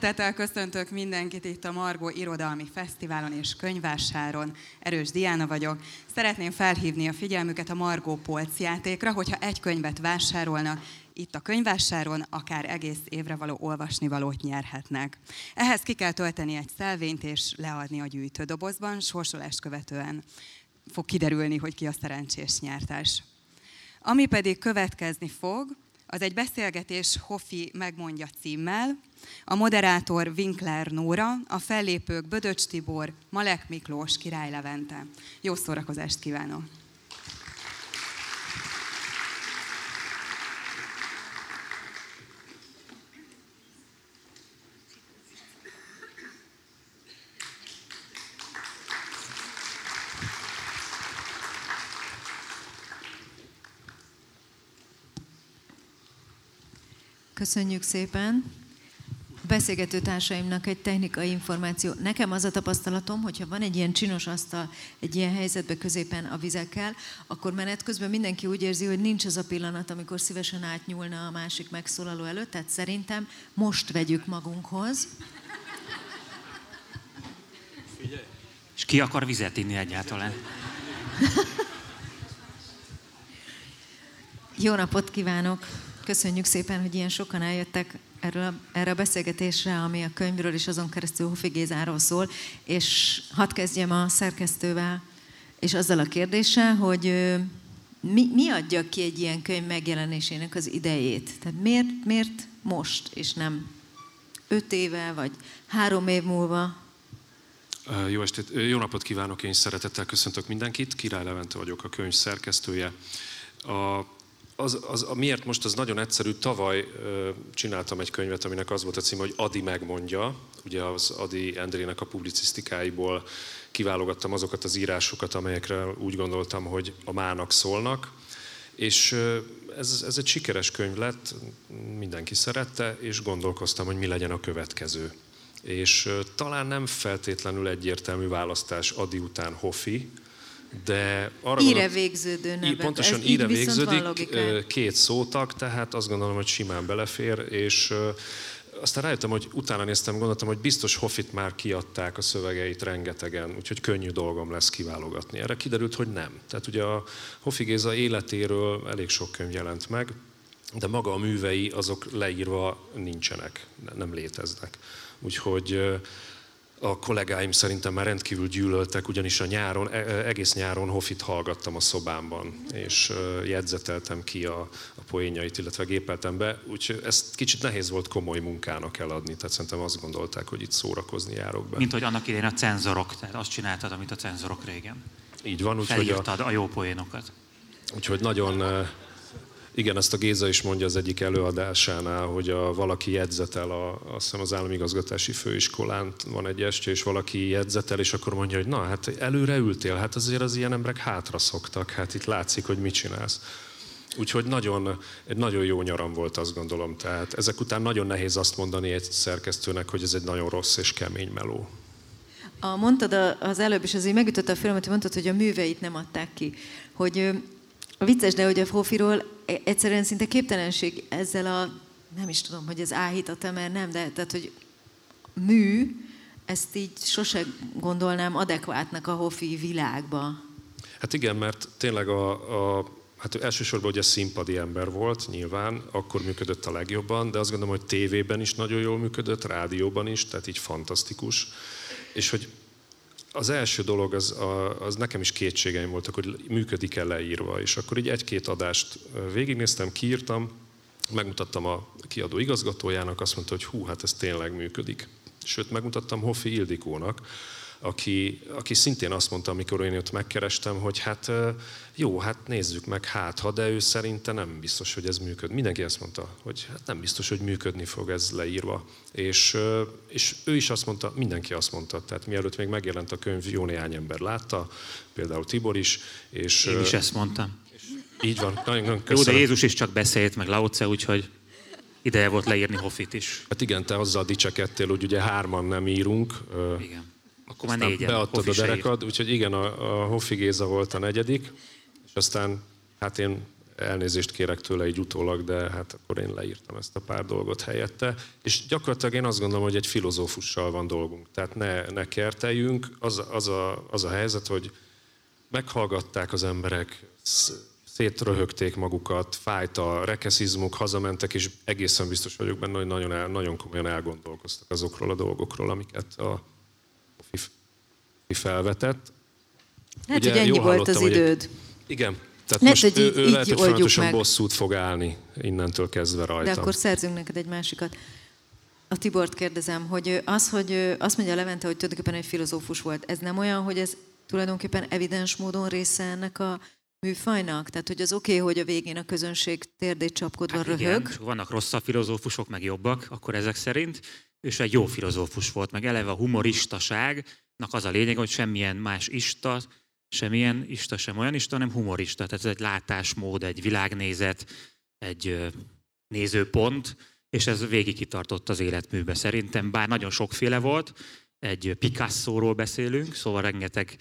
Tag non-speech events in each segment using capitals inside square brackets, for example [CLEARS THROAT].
Szeretettel köszöntök mindenkit itt a Margó Irodalmi Fesztiválon és Könyvásáron. Erős Diana vagyok. Szeretném felhívni a figyelmüket a Margó Polc játékra, hogyha egy könyvet vásárolnak, itt a könyvásáron akár egész évre való olvasnivalót nyerhetnek. Ehhez ki kell tölteni egy szelvényt és leadni a gyűjtődobozban, sorsolást követően fog kiderülni, hogy ki a szerencsés nyertes. Ami pedig következni fog, az egy beszélgetés Hofi megmondja címmel. A moderátor Winkler Nóra, a fellépők Bödöcs Tibor, Malek Miklós, Király Levente. Jó szórakozást kívánok! Köszönjük szépen. A beszélgető társaimnak egy technikai információ. Nekem az a tapasztalatom, hogyha van egy ilyen csinos asztal egy ilyen helyzetbe középen a vizekkel, akkor menet közben mindenki úgy érzi, hogy nincs az a pillanat, amikor szívesen átnyúlna a másik megszólaló előtt, tehát szerintem most vegyük magunkhoz. Figyelj. És ki akar vizet inni egyáltalán? Jó napot kívánok! Köszönjük szépen, hogy ilyen sokan eljöttek erről, erre a beszélgetésre, ami a könyvről és azon keresztül Hofi Gézáról szól, és hadd kezdjem a szerkesztővel, és azzal a kérdéssel, hogy mi, mi adja ki egy ilyen könyv megjelenésének az idejét? Tehát miért, miért most, és nem öt éve, vagy három év múlva? Jó estét, jó napot kívánok, én szeretettel köszöntök mindenkit. Király Levente vagyok, a könyv szerkesztője. A az, az, a miért most az nagyon egyszerű. Tavaly ö, csináltam egy könyvet, aminek az volt a címe, hogy Adi megmondja. Ugye az Adi Endrének a publicisztikáiból kiválogattam azokat az írásokat, amelyekre úgy gondoltam, hogy a mának szólnak. És ö, ez, ez egy sikeres könyv lett, mindenki szerette, és gondolkoztam, hogy mi legyen a következő. És ö, talán nem feltétlenül egyértelmű választás Adi után Hofi, de arra íre gondolt, végződő neve. Pontosan Ez íre végződik, két szótag, tehát azt gondolom, hogy simán belefér, és aztán rájöttem, hogy utána néztem, gondoltam, hogy biztos Hoffit már kiadták a szövegeit rengetegen, úgyhogy könnyű dolgom lesz kiválogatni. Erre kiderült, hogy nem. Tehát ugye a Hoffi Géza életéről elég sok könyv jelent meg, de maga a művei azok leírva nincsenek, nem léteznek. Úgyhogy a kollégáim szerintem már rendkívül gyűlöltek, ugyanis a nyáron, e, e, egész nyáron Hofit hallgattam a szobámban, és jegyzeteltem ki a, a poénjait, illetve gépeltem be, úgyhogy ezt kicsit nehéz volt komoly munkának eladni, tehát szerintem azt gondolták, hogy itt szórakozni járok be. Mint hogy annak idején a cenzorok, tehát azt csináltad, amit a cenzorok régen. Így van, úgyhogy a, a jó poénokat. Úgyhogy nagyon igen, ezt a Géza is mondja az egyik előadásánál, hogy a, valaki jegyzetel, a, azt hiszem az állami igazgatási főiskolán van egy estje, és valaki jegyzetel, és akkor mondja, hogy na, hát előre ültél, hát azért az ilyen emberek hátra szoktak, hát itt látszik, hogy mit csinálsz. Úgyhogy nagyon, egy nagyon jó nyaram volt, azt gondolom. Tehát ezek után nagyon nehéz azt mondani egy szerkesztőnek, hogy ez egy nagyon rossz és kemény meló. A, mondtad az előbb, és azért megütött a filmet, hogy mondtad, hogy a műveit nem adták ki. Hogy vicces, de hogy a Fofiról e- egyszerűen szinte képtelenség ezzel a, nem is tudom, hogy ez áhítat mert nem, de tehát, hogy mű, ezt így sose gondolnám adekvátnak a Hofi világba. Hát igen, mert tényleg a, a hát elsősorban ugye színpadi ember volt, nyilván, akkor működött a legjobban, de azt gondolom, hogy tévében is nagyon jól működött, rádióban is, tehát így fantasztikus. És hogy az első dolog, az, az nekem is kétségeim voltak, hogy működik-e leírva, és akkor így egy-két adást végignéztem, kiírtam, megmutattam a kiadó igazgatójának, azt mondta, hogy hú, hát ez tényleg működik. Sőt, megmutattam Hoffi Ildikónak, aki, aki szintén azt mondta, amikor én ott megkerestem, hogy hát jó, hát nézzük meg, hát ha, de ő szerinte nem biztos, hogy ez működik. Mindenki ezt mondta, hogy hát nem biztos, hogy működni fog ez leírva. És, és ő is azt mondta, mindenki azt mondta, tehát mielőtt még megjelent a könyv, jó néhány ember látta, például Tibor is. És, én is ezt mondtam. Így van, nagyon, nagyon Jó, de Jézus is csak beszélt, meg Laoce, úgyhogy ideje volt leírni Hoffit is. Hát igen, te azzal dicsekedtél, hogy ugye hárman nem írunk. Igen akkor már négyen. Beadtad a derekad, úgyhogy igen, a, a Hoffi Géza volt a negyedik, és aztán hát én elnézést kérek tőle egy utólag, de hát akkor én leírtam ezt a pár dolgot helyette. És gyakorlatilag én azt gondolom, hogy egy filozófussal van dolgunk. Tehát ne, ne kerteljünk. Az, az, a, az a helyzet, hogy meghallgatták az emberek, szétröhögték magukat, fájt a rekeszizmuk, hazamentek, és egészen biztos vagyok benne, hogy nagyon, el, nagyon komolyan elgondolkoztak azokról a dolgokról, amiket a felvetett. Hát, Ugye, hogy ennyi volt az időd. Egy, igen, tehát lehet, most ő, ő lehet, hogy folyamatosan meg. bosszút fog állni innentől kezdve rajta. De akkor szerzünk neked egy másikat. A Tibort kérdezem, hogy az, hogy azt mondja Levente, hogy tulajdonképpen egy filozófus volt, ez nem olyan, hogy ez tulajdonképpen evidens módon része ennek a műfajnak? Tehát, hogy az oké, okay, hogy a végén a közönség térdét csapkodva hát röhög. Igen, vannak rosszabb filozófusok, meg jobbak, akkor ezek szerint. És egy jó filozófus volt, meg eleve a humoristaságnak az a lényeg, hogy semmilyen más ista, semmilyen ista sem olyan ista, hanem humorista. Tehát ez egy látásmód, egy világnézet, egy nézőpont, és ez végig kitartott az életműbe szerintem, bár nagyon sokféle volt, egy Picasso-ról beszélünk, szóval rengeteg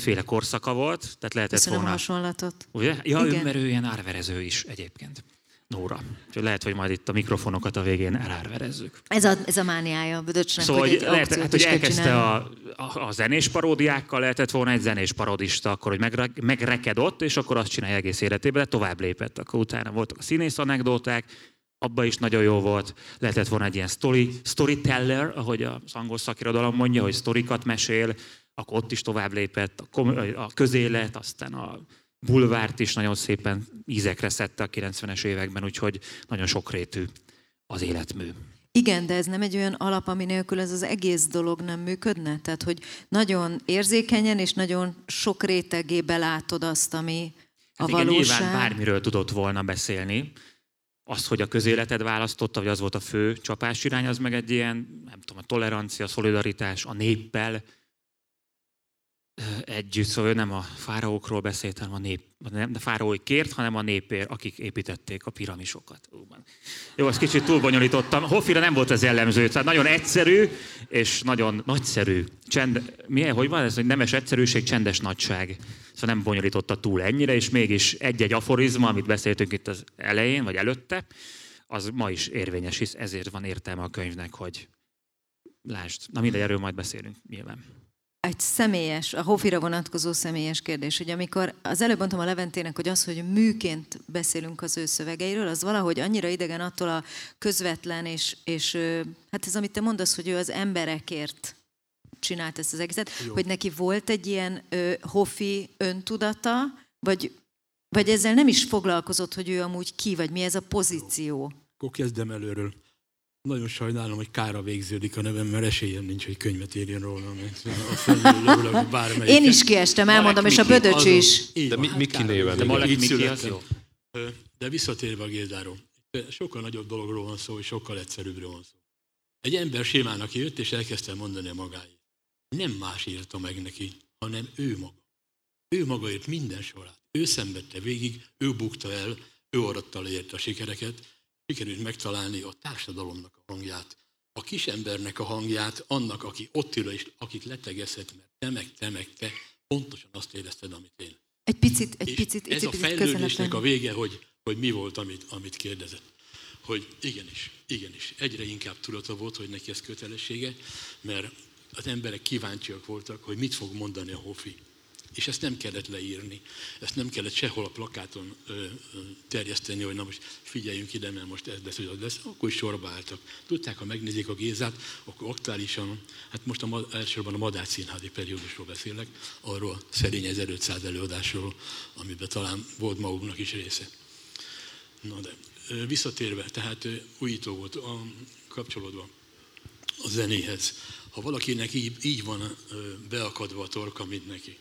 féle korszaka volt, tehát lehetett Köszönöm volna... a hasonlatot. Ugye? Ja, Igen. ő, mert ő ilyen árverező is egyébként. Nóra. Úgyhogy lehet, hogy majd itt a mikrofonokat a végén elárverezzük. Ez a, ez a mániája a Bödöcsnek, szóval, hogy, lehet, hát, hogy elkezdte a, a, a, zenés paródiákkal, lehetett volna egy zenés parodista, akkor, hogy megre, megrekedott, és akkor azt csinálja egész életében, de tovább lépett. Akkor utána voltak a színész anekdóták, abba is nagyon jó volt. Lehetett volna egy ilyen story, storyteller, ahogy az angol szakirodalom mondja, hogy sztorikat mesél, akkor ott is tovább lépett a, a közélet, aztán a bulvárt is nagyon szépen ízekre szedte a 90-es években, úgyhogy nagyon sokrétű az életmű. Igen, de ez nem egy olyan alap, ami nélkül ez az egész dolog nem működne? Tehát, hogy nagyon érzékenyen és nagyon sok rétegé belátod azt, ami a hát igen, valóság. Nyilván bármiről tudott volna beszélni. Az, hogy a közéleted választotta, vagy az volt a fő csapás irány, az meg egy ilyen, nem tudom, a tolerancia, a szolidaritás, a néppel, együtt, szóval ő nem a fáraókról beszélt, hanem a nép, nem a fáraói kért, hanem a népér, akik építették a piramisokat. Jó, ezt kicsit túlbonyolítottam. Hoffira nem volt ez jellemző, tehát nagyon egyszerű és nagyon nagyszerű. Csend, milyen, hogy van ez, hogy nemes egyszerűség, csendes nagyság. Szóval nem bonyolította túl ennyire, és mégis egy-egy aforizma, amit beszéltünk itt az elején, vagy előtte, az ma is érvényes, hisz ezért van értelme a könyvnek, hogy lásd. Na mindegy, erről majd beszélünk nyilván egy személyes, a Hofira vonatkozó személyes kérdés, hogy amikor az előbb mondtam a Leventének, hogy az, hogy műként beszélünk az ő szövegeiről, az valahogy annyira idegen attól a közvetlen, és, és hát ez, amit te mondasz, hogy ő az emberekért csinált ezt az egészet, Jó. hogy neki volt egy ilyen ö, hofi öntudata, vagy, vagy ezzel nem is foglalkozott, hogy ő amúgy ki, vagy mi ez a pozíció? Jó. Akkor kezdem előről. Nagyon sajnálom, hogy kára végződik a nevem, mert esélyem nincs, hogy könyvet írjon róla. Én is kiestem, elmondom, és a Bödöcs is. De mi, Miki néven. De Malek Miki az jó. De visszatérve a Gézáról. Sokkal nagyobb dologról van szó, és sokkal egyszerűbbről van szó. Egy ember sémának jött, és elkezdte mondani a magáit. Nem más írta meg neki, hanem ő maga. Ő maga írt minden sorát. Ő szenvedte végig, ő bukta el, ő aratta le a sikereket, sikerült megtalálni a társadalomnak hangját, a kisembernek a hangját, annak, aki ott ül, és akit letegezhet, mert te meg, te meg, te pontosan azt érezted, amit én. Egy picit, egy és picit, ez egy a fejlődésnek a vége, hogy, hogy mi volt, amit, amit kérdezett. Hogy igenis, igenis, egyre inkább tudata volt, hogy neki ez kötelessége, mert az emberek kíváncsiak voltak, hogy mit fog mondani a Hofi. És ezt nem kellett leírni, ezt nem kellett sehol a plakáton ö, ö, terjeszteni, hogy na most figyeljünk ide, mert most ez lesz, hogy az lesz, akkor is sorba álltak. Tudták, ha megnézik a Gézát, akkor aktuálisan, hát most a, elsősorban a Madács színházi periódusról beszélek, arról szerény 1500 előadásról, amiben talán volt maguknak is része. Na de, visszatérve, tehát újító volt a, kapcsolódva a zenéhez. Ha valakinek így, így van beakadva a torka, mint neki,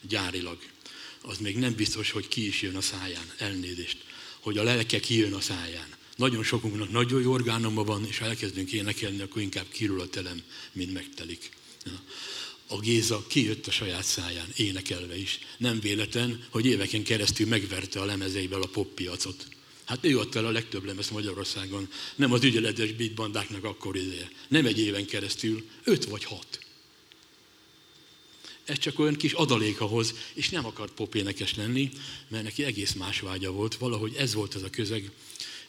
gyárilag, az még nem biztos, hogy ki is jön a száján, elnézést, hogy a lelke kijön a száján. Nagyon sokunknak nagyon jó orgánuma van, és ha elkezdünk énekelni, akkor inkább kirul a telem, mint megtelik. A Géza kijött a saját száján, énekelve is. Nem véletlen, hogy éveken keresztül megverte a lemezeivel a poppiacot. Hát ő adta el a legtöbb lemez Magyarországon, nem az ügyeletes beatbandáknak akkor ideje. Nem egy éven keresztül, öt vagy hat ez csak olyan kis adalék ahhoz, és nem akart popénekes lenni, mert neki egész más vágya volt. Valahogy ez volt ez a közeg,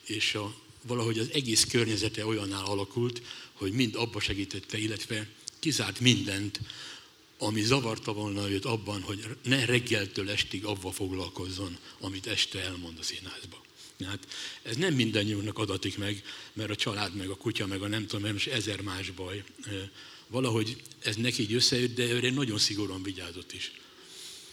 és a, valahogy az egész környezete olyanná alakult, hogy mind abba segítette, illetve kizárt mindent, ami zavarta volna őt abban, hogy ne reggeltől estig abba foglalkozzon, amit este elmond a színházba. Hát ez nem mindannyiunknak adatik meg, mert a család, meg a kutya, meg a nem tudom, mert most ezer más baj. Valahogy ez neki így összejött, de őre nagyon szigorúan vigyázott is.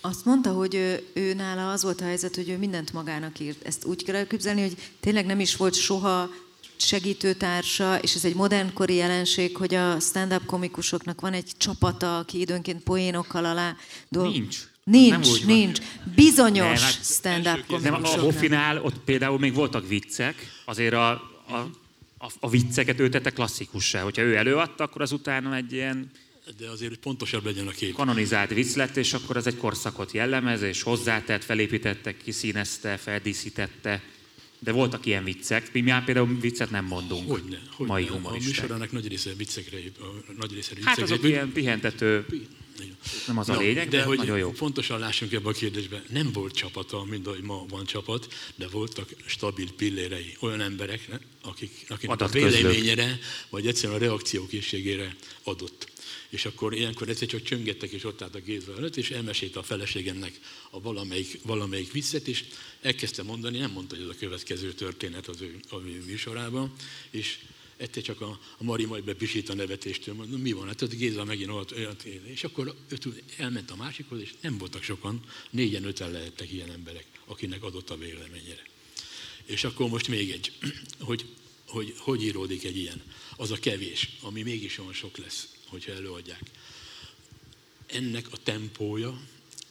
Azt mondta, hogy ő, ő nála az volt a helyzet, hogy ő mindent magának írt. Ezt úgy kell elképzelni, hogy tényleg nem is volt soha segítőtársa, és ez egy modernkori jelenség, hogy a stand-up komikusoknak van egy csapata, aki időnként poénokkal alá dolg... Nincs. Nincs, nincs. Bizonyos hát stand-up komikusoknak. A Hoffinál ott például még voltak viccek, azért a, a, a, a vicceket ő tette klasszikussá. Hogyha ő előadta, akkor azután egy ilyen de azért, hogy pontosabb legyen a kép. Kanonizált vicc lett, és akkor az egy korszakot jellemez, és hozzátett, felépítette, kiszínezte, feldíszítette. De voltak ilyen viccek, mi már például viccet nem mondunk. Hogyne, hogyne. Mai humoristák. A műsorának nagy része viccekre, a nagy része viccekre. Hát azok ilyen pihentető, nem az a lényeg, de, de hogy nagyon jó. Pontosan lássunk ebbe a kérdésbe, nem volt csapata, mint ahogy ma van csapat, de voltak stabil pillérei, olyan emberek, akik, akinek a véleményére, vagy egyszerűen a reakciókészségére adott. És akkor ilyenkor egyszer csak csöngettek, és ott állt a Géza előtt, és elmesélte a feleségemnek a valamelyik, valamelyik viccet, és elkezdte mondani, nem mondta, hogy ez a következő történet az ő, a műsorában, és egyszer csak a, a Mari majd bepisít a nevetéstől, mondom, mi van, hát ott Géza megint olyat, olyat És akkor elment a másikhoz, és nem voltak sokan, négyen, öten lehettek ilyen emberek, akinek adott a véleményére. És akkor most még egy, [CLEARS THROAT] hogy hogy, hogy íródik egy ilyen. Az a kevés, ami mégis olyan sok lesz hogyha előadják. Ennek a tempója,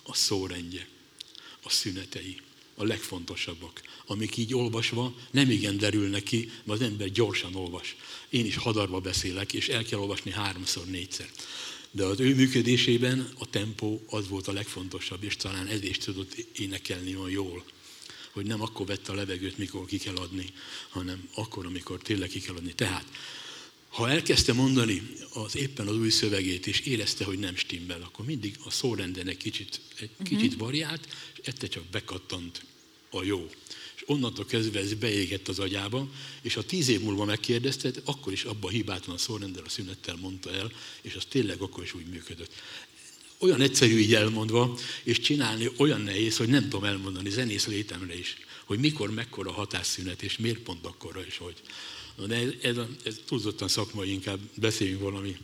a szórendje, a szünetei, a legfontosabbak, amik így olvasva nem igen derülnek ki, mert az ember gyorsan olvas. Én is hadarba beszélek, és el kell olvasni háromszor, négyszer. De az ő működésében a tempó az volt a legfontosabb, és talán ez is tudott énekelni olyan jól, hogy nem akkor vette a levegőt, mikor ki kell adni, hanem akkor, amikor tényleg ki kell adni. Tehát ha elkezdte mondani az éppen az új szövegét, és érezte, hogy nem stimmel, akkor mindig a szórenden egy kicsit, egy uh-huh. kicsit variált, és egyszer csak bekattant a jó. És onnantól kezdve ez beégett az agyába, és ha tíz év múlva megkérdezte, akkor is abban hibátlan a szórendel, a szünettel mondta el, és az tényleg akkor is úgy működött. Olyan egyszerű így elmondva, és csinálni olyan nehéz, hogy nem tudom elmondani zenész létemre is, hogy mikor, mekkora hatásszünet, és miért pont akkora, és hogy. De ez, ez, ez túlzottan szakmai, inkább beszéljünk valami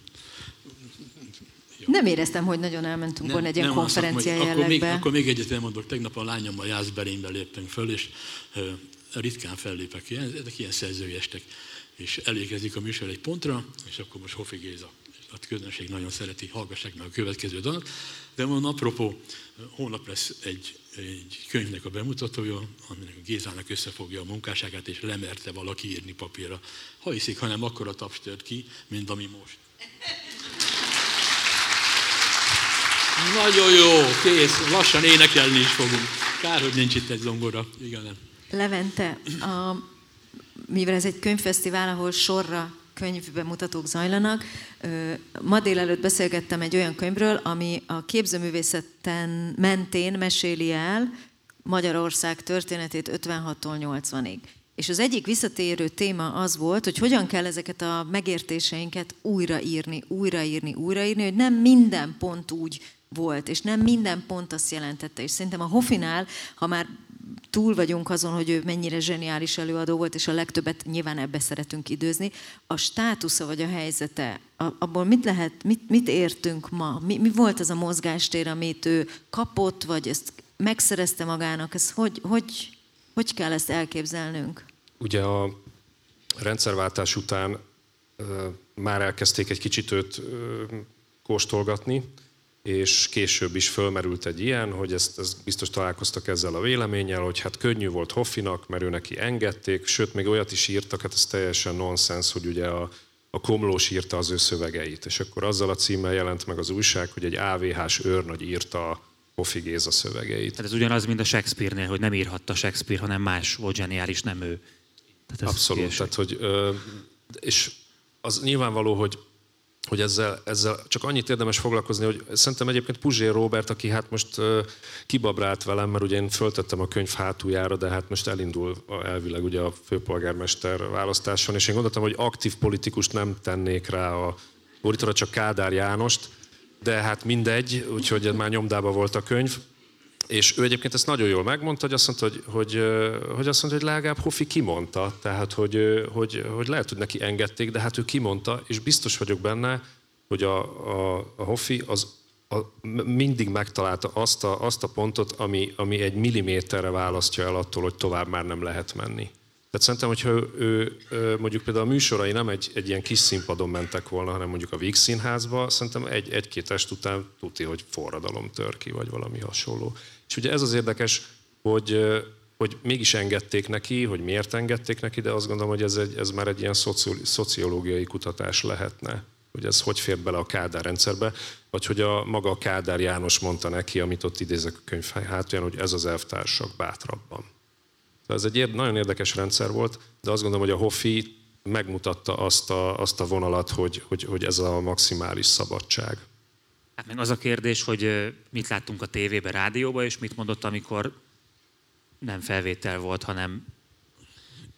Ja. Nem éreztem, hogy nagyon elmentünk volna egy ilyen konferencia jellegbe. Akkor még, akkor még egyet elmondok, tegnap a lányommal Jászberénybe léptünk föl, és uh, ritkán fellépek ilyen, ezek ilyen szerzői estek, és elégezik a műsor egy pontra, és akkor most Hofi Géza. A közönség nagyon szereti, hallgassák meg a következő dalat. De van apropó, hónap lesz egy egy könyvnek a bemutatója, aminek Gézának összefogja a munkásságát, és lemerte valaki írni papírra. Ha hiszik, hanem akkor a taps tört ki, mint ami most. Nagyon jó, kész, lassan énekelni is fogunk. Kár, hogy nincs itt egy zongora. Igen. Levente, a, mivel ez egy könyvfesztivál, ahol sorra könyvbemutatók zajlanak. Ma délelőtt beszélgettem egy olyan könyvről, ami a képzőművészeten mentén meséli el Magyarország történetét 56-tól 80-ig. És az egyik visszatérő téma az volt, hogy hogyan kell ezeket a megértéseinket újraírni, újraírni, újraírni, hogy nem minden pont úgy volt, és nem minden pont azt jelentette. És szerintem a Hofinál, ha már túl vagyunk azon, hogy ő mennyire zseniális előadó volt, és a legtöbbet nyilván ebbe szeretünk időzni. A státusza vagy a helyzete, abból mit lehet, mit, mit értünk ma? Mi, mi volt az a mozgástér, amit ő kapott, vagy ezt megszerezte magának? Ez hogy, hogy, hogy kell ezt elképzelnünk? Ugye a rendszerváltás után már elkezdték egy kicsit őt kóstolgatni, és később is fölmerült egy ilyen, hogy ezt, ezt biztos találkoztak ezzel a véleménnyel, hogy hát könnyű volt Hoffinak, mert ő neki engedték, sőt, még olyat is írtak, hát ez teljesen nonsens, hogy ugye a, a Komlós írta az ő szövegeit, és akkor azzal a címmel jelent meg az újság, hogy egy AVH-s őrnagy írta a Hoffi Géza szövegeit. Tehát ez ugyanaz, mint a Shakespeare-nél, hogy nem írhatta Shakespeare, hanem más volt zseniális, nem ő. Tehát Abszolút, tehát hogy, és az nyilvánvaló, hogy hogy ezzel, ezzel csak annyit érdemes foglalkozni, hogy szerintem egyébként Puzsér Robert, aki hát most kibabrált velem, mert ugye én föltettem a könyv hátuljára, de hát most elindul elvileg ugye a főpolgármester választáson, és én gondoltam, hogy aktív politikust nem tennék rá a borítóra, csak Kádár Jánost, de hát mindegy, úgyhogy már nyomdába volt a könyv. És ő egyébként ezt nagyon jól megmondta, hogy azt mondta, hogy, hogy, hogy, azt mondta, hogy legalább Hofi kimondta, tehát hogy, hogy, hogy lehet, hogy neki engedték, de hát ő kimondta, és biztos vagyok benne, hogy a, a, a Hofi az a, mindig megtalálta azt a, azt a pontot, ami, ami egy milliméterre választja el attól, hogy tovább már nem lehet menni. Tehát szerintem, hogyha ő, ő mondjuk például a műsorai nem egy, egy ilyen kis színpadon mentek volna, hanem mondjuk a Víg Színházba, szerintem egy, egy-két est után tudja, hogy forradalom tör ki, vagy valami hasonló. És ugye ez az érdekes, hogy, hogy mégis engedték neki, hogy miért engedték neki, de azt gondolom, hogy ez, egy, ez már egy ilyen szociológiai kutatás lehetne, hogy ez hogy fér bele a Kádár rendszerbe, vagy hogy a maga Kádár János mondta neki, amit ott idézek a könyv hátulján, hogy ez az elvtársak bátrabban. Ez egy nagyon érdekes rendszer volt, de azt gondolom, hogy a Hoffi megmutatta azt a, azt a vonalat, hogy, hogy, hogy ez a maximális szabadság. Hát meg az a kérdés, hogy mit láttunk a tévébe, rádióba, és mit mondott, amikor nem felvétel volt, hanem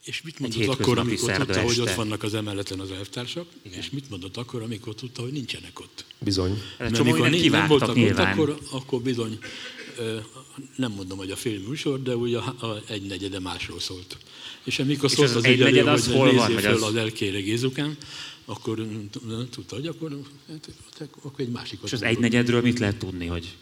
és mit mondott akkor, amikor tudta, hogy ott vannak az emeleten az elvtársak, Igen. és mit mondott akkor, amikor tudta, hogy nincsenek ott? Bizony. Mert amikor nem voltak nyilván. ott, akkor, akkor bizony nem mondom, hogy a műsor, de ugye a, a egynegyede másról szólt. És amikor és szólt az, az ügyelő, hogy hol van, föl az... az elkére Gézukán, akkor tudta, hogy akkor, hát, akkor egy másik. És az egynegyedről mit lehet tudni, hogy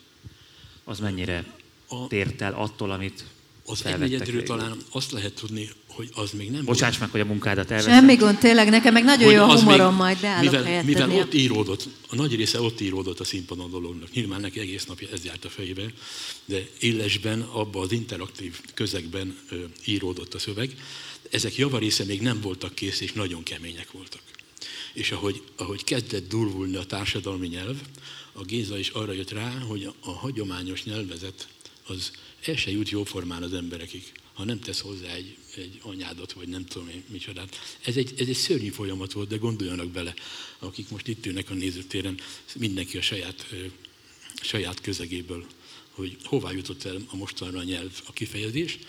az mennyire a, tért el attól, amit Az egynegyedről talán azt lehet tudni, hogy az még nem Bocsáss meg, hogy a munkádat elveszem. Semmi gond, tényleg, nekem meg nagyon jó a humorom, még, majd beállok mivel, helyette. Mivel ott íródott, a nagy része ott íródott a színpadon dolognak. Nyilván neki egész napja ez járt a fejébe, de élesben, abban az interaktív közegben ö, íródott a szöveg. Ezek javarésze még nem voltak kész, és nagyon kemények voltak. És ahogy, ahogy kezdett durvulni a társadalmi nyelv, a Géza is arra jött rá, hogy a, a hagyományos nyelvezet az el se jut jóformán az emberekig ha nem tesz hozzá egy, egy anyádat, vagy nem tudom én micsodát. Ez egy, ez egy szörnyű folyamat volt, de gondoljanak bele, akik most itt ülnek a nézőtéren, mindenki a saját, saját közegéből, hogy hová jutott el a mostanra a nyelv, a kifejezés,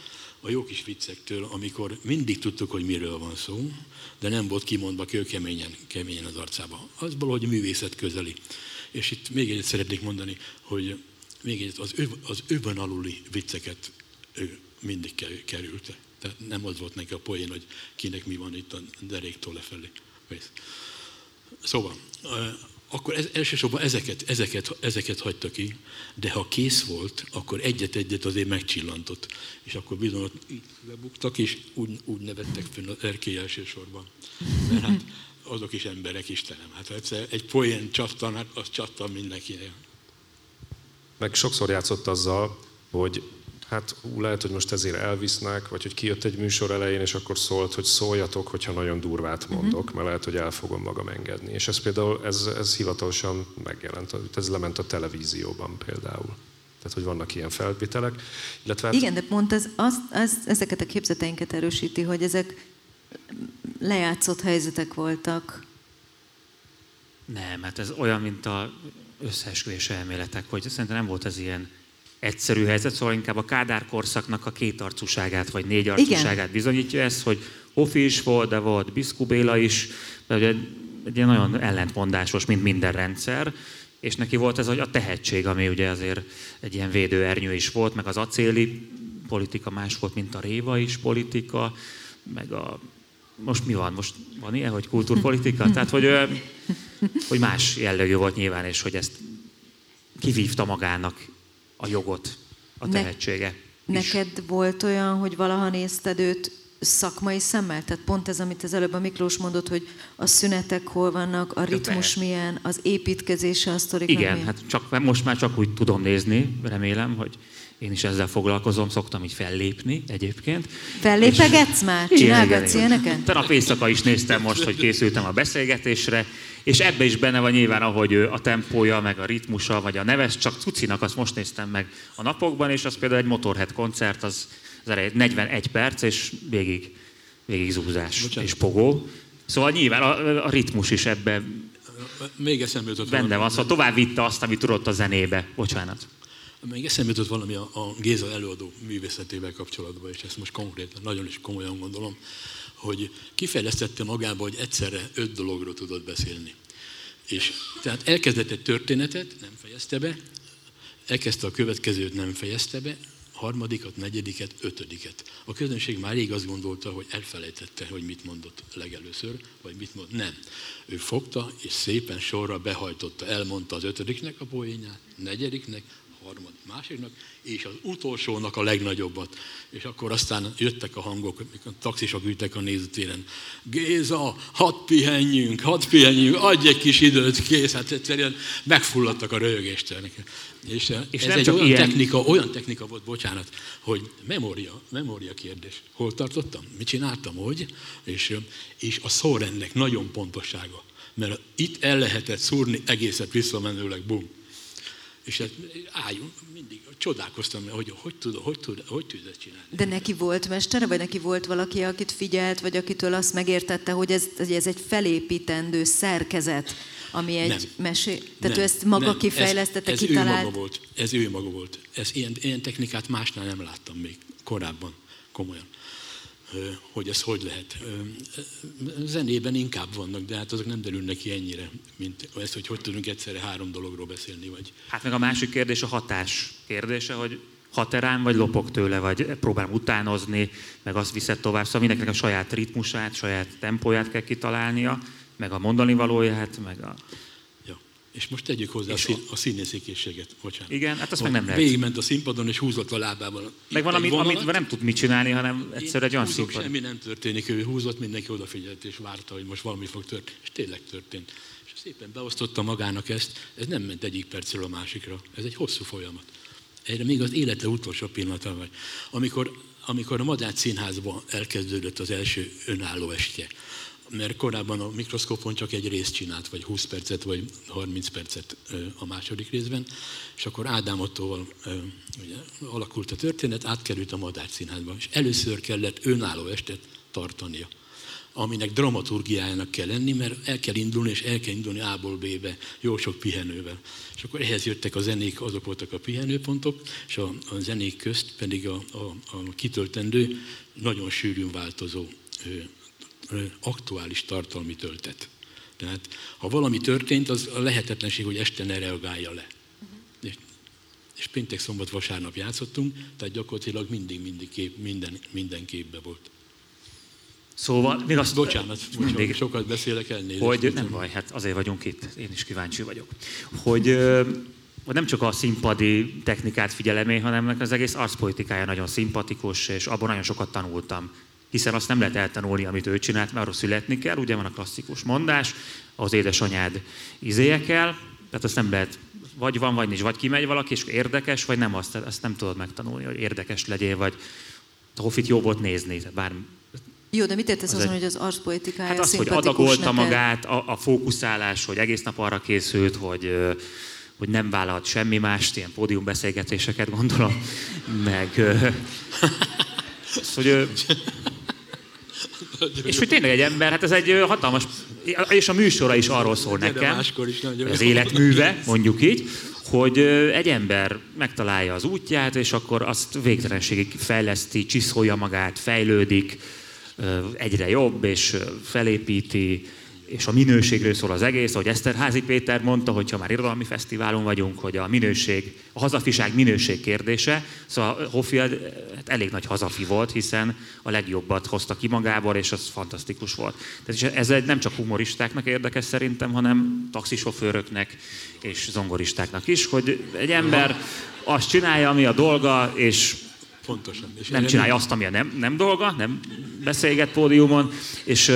a jó kis viccektől, amikor mindig tudtuk, hogy miről van szó, de nem volt kimondva kőkeményen keményen az arcába. Az valahogy művészet közeli. És itt még egyet szeretnék mondani, hogy még egyet, az, öv, az övön aluli vicceket mindig került. Tehát nem az volt neki a poén, hogy kinek mi van itt a deréktól lefelé. Szóval, akkor ez, elsősorban ezeket, ezeket, ezeket hagyta ki, de ha kész volt, akkor egyet-egyet azért megcsillantott. És akkor bizony így lebuktak, és úgy, úgy nevettek fönn az erkély elsősorban. Mert hát azok is emberek, Istenem. Hát egyszer egy poén csattan, hát az csattan mindenkinek. Meg sokszor játszott azzal, hogy hát ú, lehet, hogy most ezért elvisznek, vagy hogy kijött egy műsor elején, és akkor szólt, hogy szóljatok, hogyha nagyon durvát mhm. mondok, uh-huh. mert lehet, hogy el fogom magam engedni. És ez például, ez, ez hivatalosan megjelent, ez lement a televízióban például. Tehát, hogy vannak ilyen felvételek. Illetve hát... Igen, de pont ez, az, ez, ezeket a képzeteinket erősíti, hogy ezek lejátszott helyzetek voltak. Nem, hát ez olyan, mint a összeesküvés elméletek, hogy szerintem nem volt ez ilyen egyszerű helyzet, szóval inkább a Kádár korszaknak a kétarcúságát vagy négyarcúságát Igen. bizonyítja ez, hogy Hofi is volt, de volt Biszku Béla is, de ugye egy ilyen nagyon ellentmondásos, mint minden rendszer, és neki volt ez a tehetség, ami ugye azért egy ilyen védőernyő is volt, meg az acéli politika más volt, mint a réva is politika, meg a most mi van? Most van ilyen, hogy kultúrpolitika? [LAUGHS] Tehát, hogy, hogy más jellegű volt nyilván, és hogy ezt kivívta magának a jogot, a tehetsége. Ne, neked volt olyan, hogy valaha nézted őt szakmai szemmel? Tehát pont ez, amit az előbb a Miklós mondott, hogy a szünetek hol vannak, a ritmus milyen, az építkezése a sztoriknak Igen, milyen? hát csak, most már csak úgy tudom nézni, remélem, hogy én is ezzel foglalkozom, szoktam így fellépni egyébként. Fellépegetsz már? Csinálgatsz ilyeneket? Tegnap éjszaka is néztem most, hogy készültem a beszélgetésre, és ebbe is benne van nyilván, ahogy a tempója, meg a ritmusa, vagy a neves, csak Cucinak azt most néztem meg a napokban, és az például egy Motorhead koncert, az, az 41 perc, és végig, végig zúzás Bocsánat. és pogó. Szóval nyilván a, a ritmus is ebbe még eszembe jutott Benne van, szóval tovább vitte azt, amit tudott a zenébe. Bocsánat. Még eszembe jutott valami a, Géza előadó művészetével kapcsolatban, és ezt most konkrétan, nagyon is komolyan gondolom, hogy kifejlesztette magába, hogy egyszerre öt dologról tudott beszélni. És tehát elkezdett egy történetet, nem fejezte be, elkezdte a következőt, nem fejezte be, harmadikat, negyediket, ötödiket. A közönség már rég azt gondolta, hogy elfelejtette, hogy mit mondott legelőször, vagy mit mond. Nem. Ő fogta, és szépen sorra behajtotta, elmondta az ötödiknek a poénját, negyediknek, harmad, másiknak, és az utolsónak a legnagyobbat. És akkor aztán jöttek a hangok, mikor a taxisok ültek a nézőtéren. Géza, hadd pihenjünk, hadd pihenjünk, adj egy kis időt, kész. Hát egyszerűen megfulladtak a röhögéstől. És, És és ez nem egy csak olyan, ilyen- technika, olyan technika volt, bocsánat, hogy memória, memória kérdés. Hol tartottam? Mit csináltam? Hogy? És, és a szórendnek nagyon pontossága. Mert itt el lehetett szúrni egészet visszamenőleg, bum. És hát álljunk, mindig csodálkoztam, hogy hogy tud, hogy tud, hogy tud ezt csinálni. De neki volt mestere, vagy neki volt valaki, akit figyelt, vagy akitől azt megértette, hogy ez, hogy ez egy felépítendő szerkezet, ami egy Nem. mesé... Tehát ő Nem, ezt maga nem, kifejlesztette, ez, ez ő kitalált? maga volt. Ez ő maga volt. Ez ilyen, ilyen technikát másnál nem láttam még korábban, komolyan. Hogy ez hogy lehet. Zenében inkább vannak, de hát azok nem derülnek ki ennyire, mint ez, hogy hogy tudunk egyszerre három dologról beszélni, vagy Hát meg a másik kérdés a hatás kérdése, hogy hat rám, vagy lopok tőle, vagy próbálom utánozni, meg azt viszed tovább. Szóval mindenkinek a saját ritmusát, saját tempóját kell kitalálnia, meg a mondani valóját, meg a... És most tegyük hozzá a, És szín, a színészi készséget. Bocsánat. Igen, hát azt meg nem lehet. Végigment a színpadon, és húzott a lábával. Meg egy amit, nem tud mit csinálni, hanem egyszerűen egy olyan színpad. semmi nem történik, ő húzott, mindenki odafigyelt és várta, hogy most valami fog történni. És tényleg történt. És szépen beosztotta magának ezt, ez nem ment egyik percről a másikra, ez egy hosszú folyamat. Erre még az élete utolsó pillanata vagy. Amikor, amikor a Madács Színházban elkezdődött az első önálló estje, mert korábban a mikroszkópon csak egy részt csinált, vagy 20 percet, vagy 30 percet a második részben, és akkor Ádám Ottóval ugye, alakult a történet, átkerült a Madács Színházba, és először kellett önálló estet tartania aminek dramaturgiájának kell lenni, mert el kell indulni, és el kell indulni A-ból B-be, jó sok pihenővel. És akkor ehhez jöttek a zenék, azok voltak a pihenőpontok, és a, a zenék közt pedig a, a, a kitöltendő, nagyon sűrűn változó aktuális tartalmi töltet. Tehát ha valami történt, az a lehetetlenség, hogy este ne reagálja le. És, és péntek, szombat, vasárnap játszottunk, tehát gyakorlatilag mindig, mindig kép, minden, minden képbe volt. Szóval még azt Bocsánat, mindig, mindig. sokat beszélek, elnézést. hogy nem baj, hát azért vagyunk itt, én is kíváncsi vagyok. Hogy, ö, hogy nem csak a színpadi technikát figyelemé, hanem meg az egész arcpolitikája nagyon szimpatikus, és abban nagyon sokat tanultam. Hiszen azt nem lehet eltanulni, amit ő csinált, mert arról születni kell, ugye van a klasszikus mondás, az édesanyád izéje kell, tehát azt nem lehet, vagy van, vagy nincs, vagy kimegy valaki, és érdekes, vagy nem, azt, azt nem tudod megtanulni, hogy érdekes legyél, vagy a hofit jó volt nézni, bár Jó, de mit értesz Az azon, egy- hogy az arcpolitikája Hát az, hogy adagolta neked? magát, a, a fókuszálás, hogy egész nap arra készült, hogy, hogy nem vállalt semmi mást, ilyen pódiumbeszélgetéseket gondolom, [LAUGHS] meg... hogy, és hogy tényleg egy ember, hát ez egy hatalmas... És a műsora is arról szól nekem, az életműve, mondjuk így, hogy egy ember megtalálja az útját, és akkor azt végtelenségig fejleszti, csiszolja magát, fejlődik, egyre jobb, és felépíti, és a minőségről szól az egész, ahogy Eszterházi Péter mondta, hogyha már irodalmi fesztiválon vagyunk, hogy a minőség, a hazafiság minőség kérdése, szóval Hoffi hát elég nagy hazafi volt, hiszen a legjobbat hozta ki magából, és az fantasztikus volt. Tehát ez egy nem csak humoristáknak érdekes szerintem, hanem taxisofőröknek és zongoristáknak is, hogy egy ember azt csinálja, ami a dolga, és Pontosan. És nem csinálja azt, ami a nem, nem dolga, nem beszélget pódiumon, és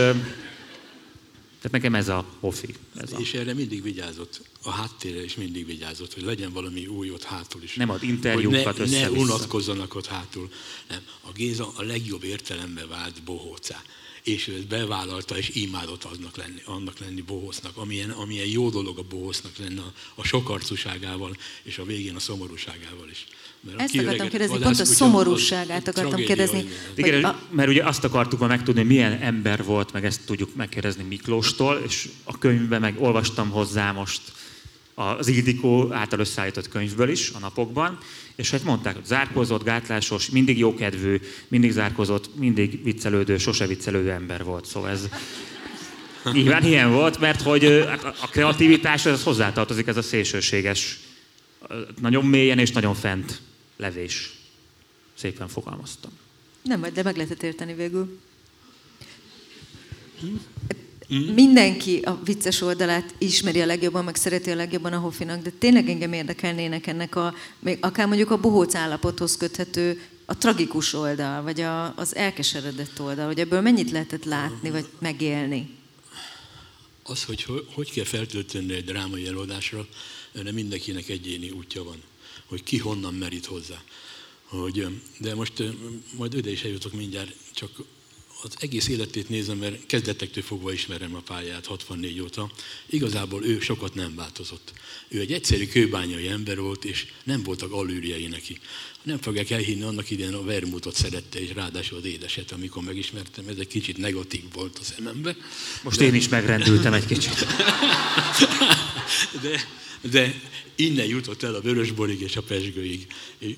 tehát nekem ez a hofi. Ez a, És erre mindig vigyázott. A háttérre is mindig vigyázott, hogy legyen valami új ott hátul is. Nem ad interjúkat hogy ne, ne unatkozzanak ott hátul. Nem. A Géza a legjobb értelemben vált bohócá. és ő ezt bevállalta, és imádott aznak lenni, annak lenni bohosznak, amilyen, amilyen jó dolog a bohosznak lenne a, a sokarcúságával, és a végén a szomorúságával is. Mert Ezt akartam kérdezni, pont a szomorúságát akartam kérdezni. Igen, a... mert ugye azt akartuk már megtudni, hogy milyen ember volt, meg ezt tudjuk megkérdezni Miklóstól, és a könyvben meg olvastam hozzá most az Ildikó által összeállított könyvből is a napokban, és hát mondták, hogy zárkózott, gátlásos, mindig jókedvű, mindig zárkózott, mindig viccelődő, sose viccelődő ember volt. Szóval ez [LAUGHS] nyilván ilyen volt, mert hogy hát a kreativitás az hozzátartozik ez a szélsőséges, nagyon mélyen és nagyon fent levés. Szépen fogalmaztam. Nem, de meg lehetett érteni végül. Mm. Mindenki a vicces oldalát ismeri a legjobban, meg szereti a legjobban a Hoffinak, de tényleg engem érdekelnének ennek a, még akár mondjuk a bohóc állapothoz köthető a tragikus oldal, vagy a, az elkeseredett oldal, hogy ebből mennyit lehetett látni, vagy megélni? Az, hogy hogy kell feltölteni egy drámai előadásra, erre mindenkinek egyéni útja van, hogy ki honnan merít hozzá. Hogy, de most majd ide is eljutok mindjárt, csak az egész életét nézem, mert kezdetektől fogva ismerem a pályát 64 óta, igazából ő sokat nem változott. Ő egy egyszerű kőbányai ember volt, és nem voltak allűrjei neki. Nem fogják elhinni, annak idején a vermutot szerette, és ráadásul az édeset, amikor megismertem, ez egy kicsit negatív volt a szememben. Most de... én is megrendültem egy kicsit. [LAUGHS] de, de innen jutott el a vörösborig és a pesgőig.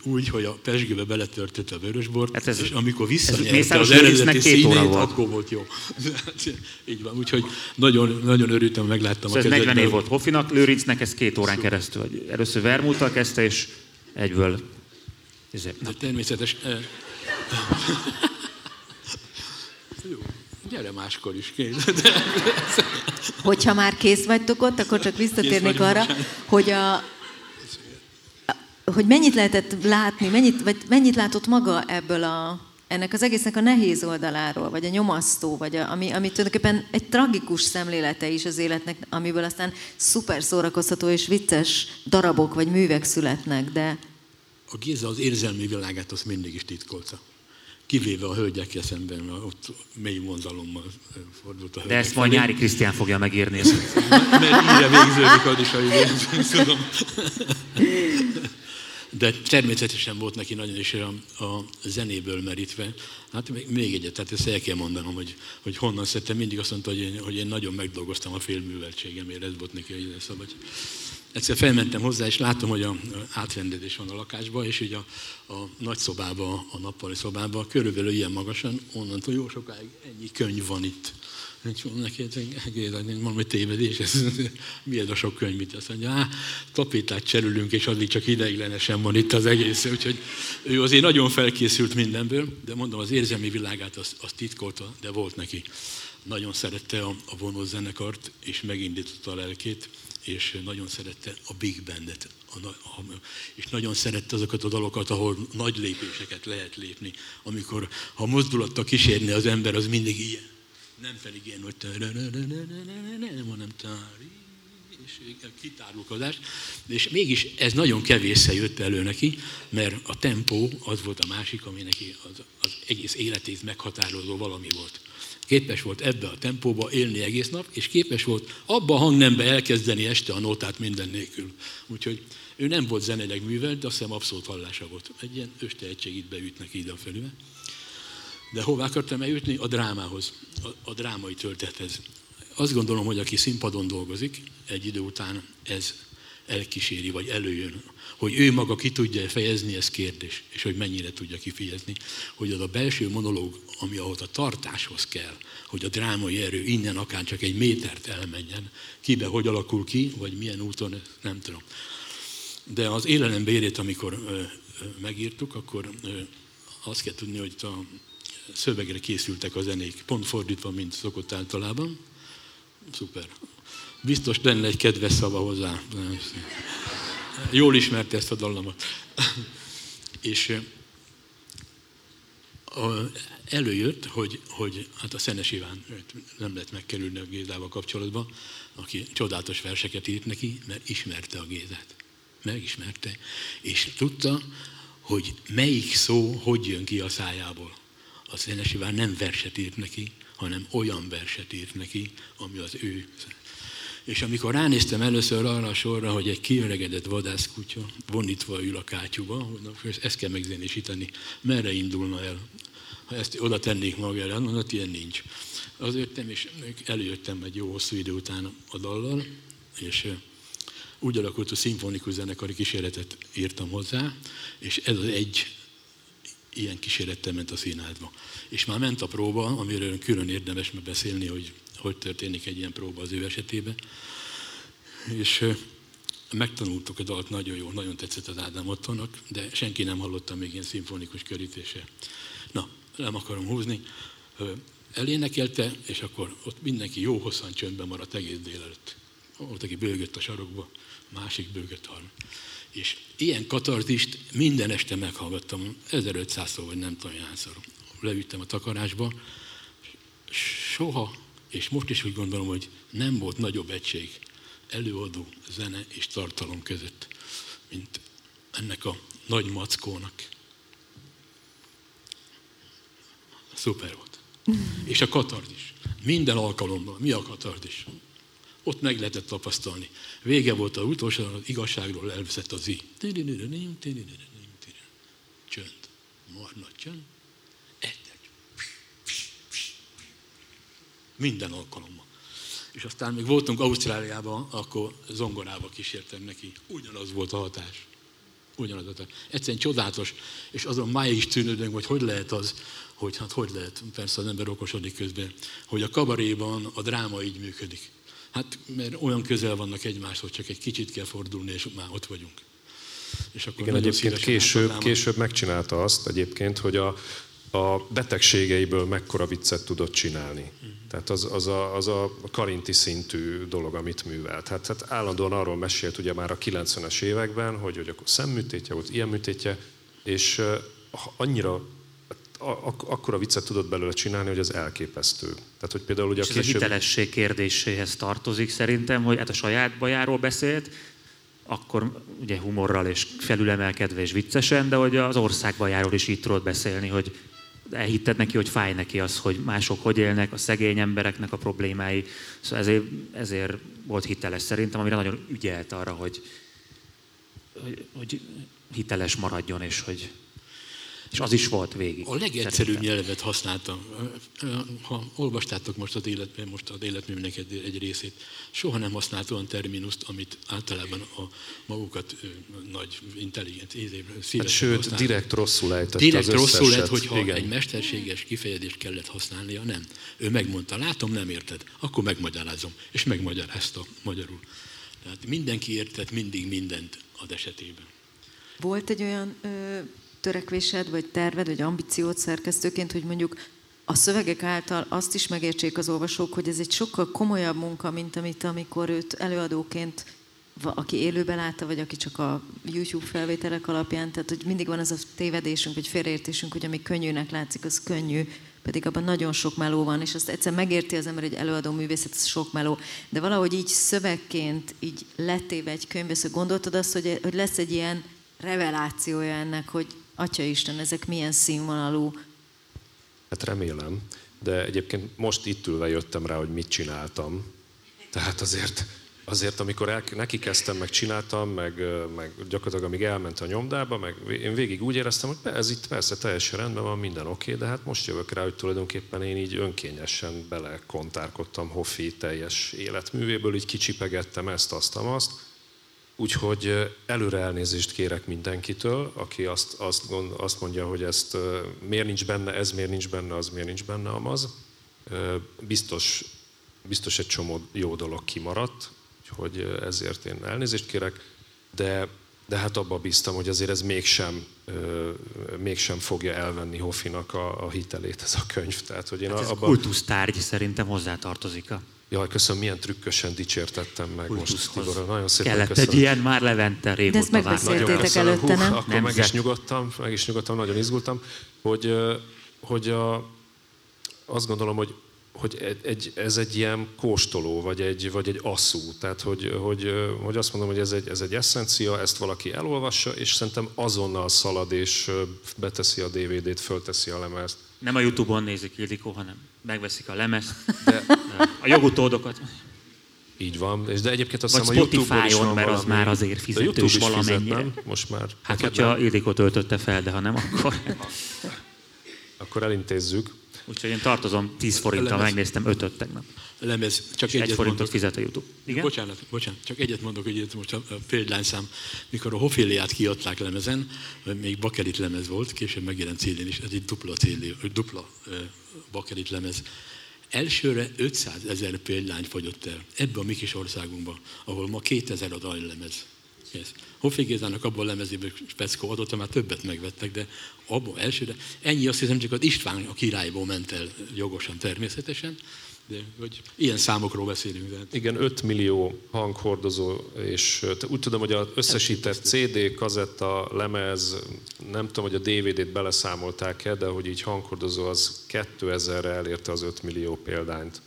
Úgy, hogy a pesgőbe beletörtött a vörösbor, hát ez, és amikor visszanyerte az eredeti színét, akkor volt jó. [LAUGHS] Így van, úgyhogy nagyon, nagyon örültem, megláttam szóval a ez 40 év volt Hofinak, Lőrincnek ez két órán szóval. keresztül. Először Vermúttal kezdte, és egyből... De természetes... Gyere máskor is, kész. Hogyha már kész vagytok ott, akkor csak visszatérnék arra, hogy a, hogy mennyit lehetett látni, mennyit, vagy mennyit látott maga ebből a, ennek az egésznek a nehéz oldaláról, vagy a nyomasztó, vagy a, ami, ami tulajdonképpen egy tragikus szemlélete is az életnek, amiből aztán szuper szórakoztató és vicces darabok vagy művek születnek, de... A Géza az érzelmi világát azt mindig is titkolta kivéve a hölgyekkel szemben, ott mély vonzalommal fordult a. De ezt majd Nyári Krisztián fogja megírni. [LAUGHS] Mert írja végződik az is, ahogy tudom. De természetesen volt neki nagyon is a, a zenéből merítve. Hát még egyet, tehát ezt el kell mondanom, hogy, hogy honnan szedtem. Mindig azt mondta, hogy én, hogy én nagyon megdolgoztam a félműveltségemért, ez volt neki a szabad. Egyszer felmentem hozzá, és látom, hogy a átrendezés van a lakásban, és így a, a nagy szobába, a nappali szobába, körülbelül ilyen magasan, onnantól jó sokáig ennyi könyv van itt. Nincs neki, mondom, hogy tévedés, ez, [LAUGHS] mi ez a sok könyv, mit azt mondja, á, tapétát cserülünk, és addig csak ideiglenesen van itt az egész. Úgyhogy ő azért nagyon felkészült mindenből, de mondom, az érzelmi világát azt, azt titkolta, de volt neki. Nagyon szerette a, a vonó zenekart, és megindította a lelkét és nagyon szerette a Big Bandet, a, a, és nagyon szerette azokat a dalokat, ahol nagy lépéseket lehet lépni, amikor ha mozdulattal kísérni az ember, az mindig ilyen. Nem pedig ilyen, hogy nem, hanem és kitárulkozás, és mégis ez nagyon kevésszer jött elő neki, mert a tempó az volt a másik, ami neki az, az egész életét meghatározó valami volt képes volt ebbe a tempóba élni egész nap, és képes volt abba a hangnembe elkezdeni este a nótát minden nélkül. Úgyhogy ő nem volt zeneileg művelt, de azt hiszem abszolút hallása volt. Egy ilyen östehetség itt beütnek ide a felüle. De hová akartam eljutni? A drámához, a, a drámai töltethez. Azt gondolom, hogy aki színpadon dolgozik, egy idő után ez elkíséri, vagy előjön. Hogy ő maga ki tudja fejezni, ez kérdés, és hogy mennyire tudja kifejezni. Hogy az a belső monológ, ami ahhoz a tartáshoz kell, hogy a drámai erő innen akár csak egy métert elmenjen, kibe hogy alakul ki, vagy milyen úton, nem tudom. De az élelem bérét, amikor ö, ö, megírtuk, akkor ö, azt kell tudni, hogy a szövegre készültek a zenék, pont fordítva, mint szokott általában. Szuper. Biztos lenne egy kedves szava hozzá. Jól ismerte ezt a dallamot. És előjött, hogy, hogy hát a Szenes Iván nem lehet megkerülni a Gézával kapcsolatban, aki csodálatos verseket írt neki, mert ismerte a Gézát. Megismerte. És tudta, hogy melyik szó hogy jön ki a szájából. A Szenes Iván nem verset írt neki, hanem olyan verset írt neki, ami az ő. És amikor ránéztem először arra a sorra, hogy egy kiöregedett vadászkutya vonítva ül a kátyúba, ezt kell megzenésíteni, merre indulna el? Ha ezt oda tennék magára, mondott, ilyen nincs. Az jöttem, és előjöttem egy jó hosszú idő után a dallal, és úgy alakult, hogy szimfonikus zenekari kísérletet írtam hozzá, és ez az egy ilyen kísérlettel ment a színházba. És már ment a próba, amiről külön érdemes beszélni, hogy hogy történik egy ilyen próba az ő esetében. És megtanultuk a dalt nagyon jó, nagyon tetszett az Ádám Ottonak, de senki nem hallotta még ilyen szimfonikus körítése. Na, nem akarom húzni. Elénekelte, és akkor ott mindenki jó hosszan csöndben maradt egész délelőtt. Volt, aki bőgött a sarokba, másik bőgött arra. És ilyen katarzist minden este meghallgattam, 1500-szor vagy nem tudom hányszor. Leüttem a takarásba, soha, és most is úgy gondolom, hogy nem volt nagyobb egység előadó, zene és tartalom között, mint ennek a nagy mackónak. Szuper volt. [LAUGHS] És a katardis. Minden alkalommal. Mi a katardis? Ott meg lehetett tapasztalni. Vége volt a utolsó, az igazságról elveszett az i. Csönd. Marna csönd. Egyszer. Minden alkalommal. És aztán még voltunk Ausztráliában, akkor zongorába kísértem neki. Ugyanaz volt a hatás. Ugyanaz a hatás. Egyszerűen csodálatos. És azon máig is tűnődünk, hogy hogy lehet az, hogy hát hogy lehet, persze az ember okosodik közben, hogy a kabaréban a dráma így működik. Hát mert olyan közel vannak egymáshoz, csak egy kicsit kell fordulni, és már ott vagyunk. És akkor Igen, egyébként később, később megcsinálta azt egyébként, hogy a, a betegségeiből mekkora viccet tudott csinálni. Tehát az, az, a, az a karinti szintű dolog, amit művelt. Hát, hát állandóan arról mesélt ugye már a 90-es években, hogy, hogy akkor szemműtétje volt, ilyen műtétje, és annyira ak- akkora viccet tudott belőle csinálni, hogy az elképesztő. Tehát, hogy például ugye és a később... ez a hitelesség kérdéséhez tartozik szerintem, hogy hát a saját bajáról beszélt, akkor ugye humorral és felülemelkedve és viccesen, de hogy az ország bajáról is így tudod beszélni, hogy elhitted neki, hogy fáj neki az, hogy mások hogy élnek, a szegény embereknek a problémái. Szóval ezért, ezért volt hiteles szerintem, amire nagyon ügyelt arra, hogy, hogy, hogy hiteles maradjon, és hogy és az is volt végig. A legegyszerűbb szerintem. nyelvet használtam. Ha olvastátok most az életben, most az életműnek egy, egy részét, soha nem használt olyan terminuszt, amit általában a magukat nagy, intelligens, hát Sőt, használni. direkt rosszul ejtett Direkt az rosszul lett, hogyha Igen. egy mesterséges kifejezést kellett használnia, nem. Ő megmondta, látom, nem érted, akkor megmagyarázom. És megmagyarázta magyarul. Tehát mindenki értett mindig mindent az esetében. Volt egy olyan ö, törekvésed, vagy terved, vagy ambíciót szerkesztőként, hogy mondjuk a szövegek által azt is megértsék az olvasók, hogy ez egy sokkal komolyabb munka, mint amit amikor őt előadóként aki élőben látta, vagy aki csak a YouTube felvételek alapján, tehát hogy mindig van az a tévedésünk, vagy félreértésünk, hogy ami könnyűnek látszik, az könnyű, pedig abban nagyon sok meló van, és azt egyszer megérti az ember, hogy előadó művészet, ez sok meló, de valahogy így szövegként, így letéve egy könyvbe, szóval gondoltad azt, hogy, hogy lesz egy ilyen revelációja ennek, hogy Atya Isten, ezek milyen színvonalú? Hát remélem, de egyébként most itt ülve jöttem rá, hogy mit csináltam. Tehát azért, azért amikor el, neki kezdtem, meg csináltam, meg, meg gyakorlatilag amíg elment a nyomdába, meg én végig úgy éreztem, hogy ez itt persze teljesen rendben van, minden oké, de hát most jövök rá, hogy tulajdonképpen én így önkényesen belekontárkodtam Hoffi teljes életművéből, így kicsipegettem ezt, azt, azt, Úgyhogy előre elnézést kérek mindenkitől, aki azt, azt, gond, azt mondja, hogy ezt miért nincs benne, ez miért nincs benne, az miért nincs benne, amaz. Biztos, biztos egy csomó jó dolog kimaradt, úgyhogy ezért én elnézést kérek, de, de hát abba bíztam, hogy azért ez mégsem, mégsem fogja elvenni Hoffinak a, a hitelét ez a könyv. Tehát, hogy én hát ez abba... kultusztárgy szerintem hozzátartozik a Jaj, köszönöm, milyen trükkösen dicsértettem meg most Tibor. Nagyon szépen Kellett köszönöm. egy ilyen már Levente régóta De ezt megbeszéltétek előtte, nem? akkor Nemzet. meg is nyugodtam, meg is nyugodtam, nagyon izgultam, hogy, hogy a, azt gondolom, hogy hogy egy, ez egy ilyen kóstoló, vagy egy, vagy egy asszú. Tehát, hogy, hogy, hogy azt mondom, hogy ez egy, ez egy eszencia, ezt valaki elolvassa, és szerintem azonnal szalad, és beteszi a DVD-t, fölteszi a lemezt, Nem a Youtube-on nézik Ildikó, hanem megveszik a lemezt, de [LAUGHS] a jogutódokat. Így van, és de egyébként azt hiszem a YouTube-on is Spotify-on, van mert az valami- már azért fizetős YouTube is fizet, valamennyire. nem? Most már. Hát, hogyha? Ildikó töltötte fel, de ha nem, akkor... Akkor elintézzük. Úgyhogy én tartozom 10 forinttal, Lemez. megnéztem 5 tegnap. lemez, csak És egy egyet forintot mondok. fizet a YouTube. Igen? Bocsánat, bocsánat, csak egyet mondok, hogy itt most a, példányszám, mikor a Hoféliát kiadták lemezen, még bakelit lemez volt, később megjelent célén is, ez egy dupla célé, dupla bakelit lemez. Elsőre 500 ezer példány fogyott el, ebbe a mi kis országunkban, ahol ma 2000 a dajlemez. Ez. Hoffi Gézának abban a lemezéből Speckó adott, már többet megvettek, de abban elsőre, ennyi azt hiszem csak az István a királyból ment el jogosan természetesen, de hogy ilyen számokról beszélünk. De hát Igen, 5 millió hanghordozó, és úgy tudom, hogy az összesített CD, kazetta, lemez, nem tudom, hogy a DVD-t beleszámolták-e, de hogy így hanghordozó az 2000-re elérte az 5 millió példányt.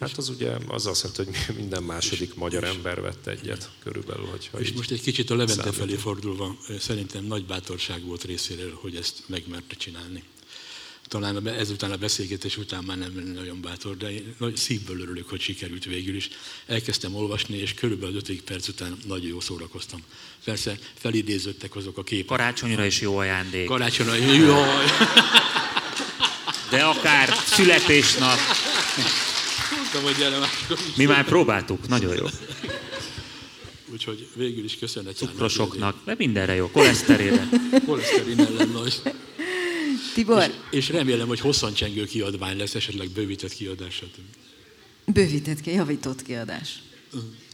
Hát az ugye az azt jelenti, hogy [LAUGHS] minden második magyar ember vett egyet körülbelül, hogyha És most egy kicsit a Levente számítunk. felé fordulva, szerintem nagy bátorság volt részéről, hogy ezt megmerte csinálni. Talán ezután a beszélgetés után már nem nagyon bátor, de én nagy szívből örülök, hogy sikerült végül is. Elkezdtem olvasni, és körülbelül 5 perc után nagyon jó szórakoztam. Persze felidéződtek azok a képek. Karácsonyra is jó ajándék. Karácsonyra, jaj! [LAUGHS] De akár születésnap. Mondtam, hogy gyere is. Mi már próbáltuk, nagyon jó. Úgyhogy végül is köszönet. Cukrosoknak, de mindenre jó. Koleszterére. Koleszterin ellen nagy. Tibor, És remélem, hogy hosszancsengő kiadvány lesz, esetleg bővített kiadás. stb. bővített ki, javított kiadás.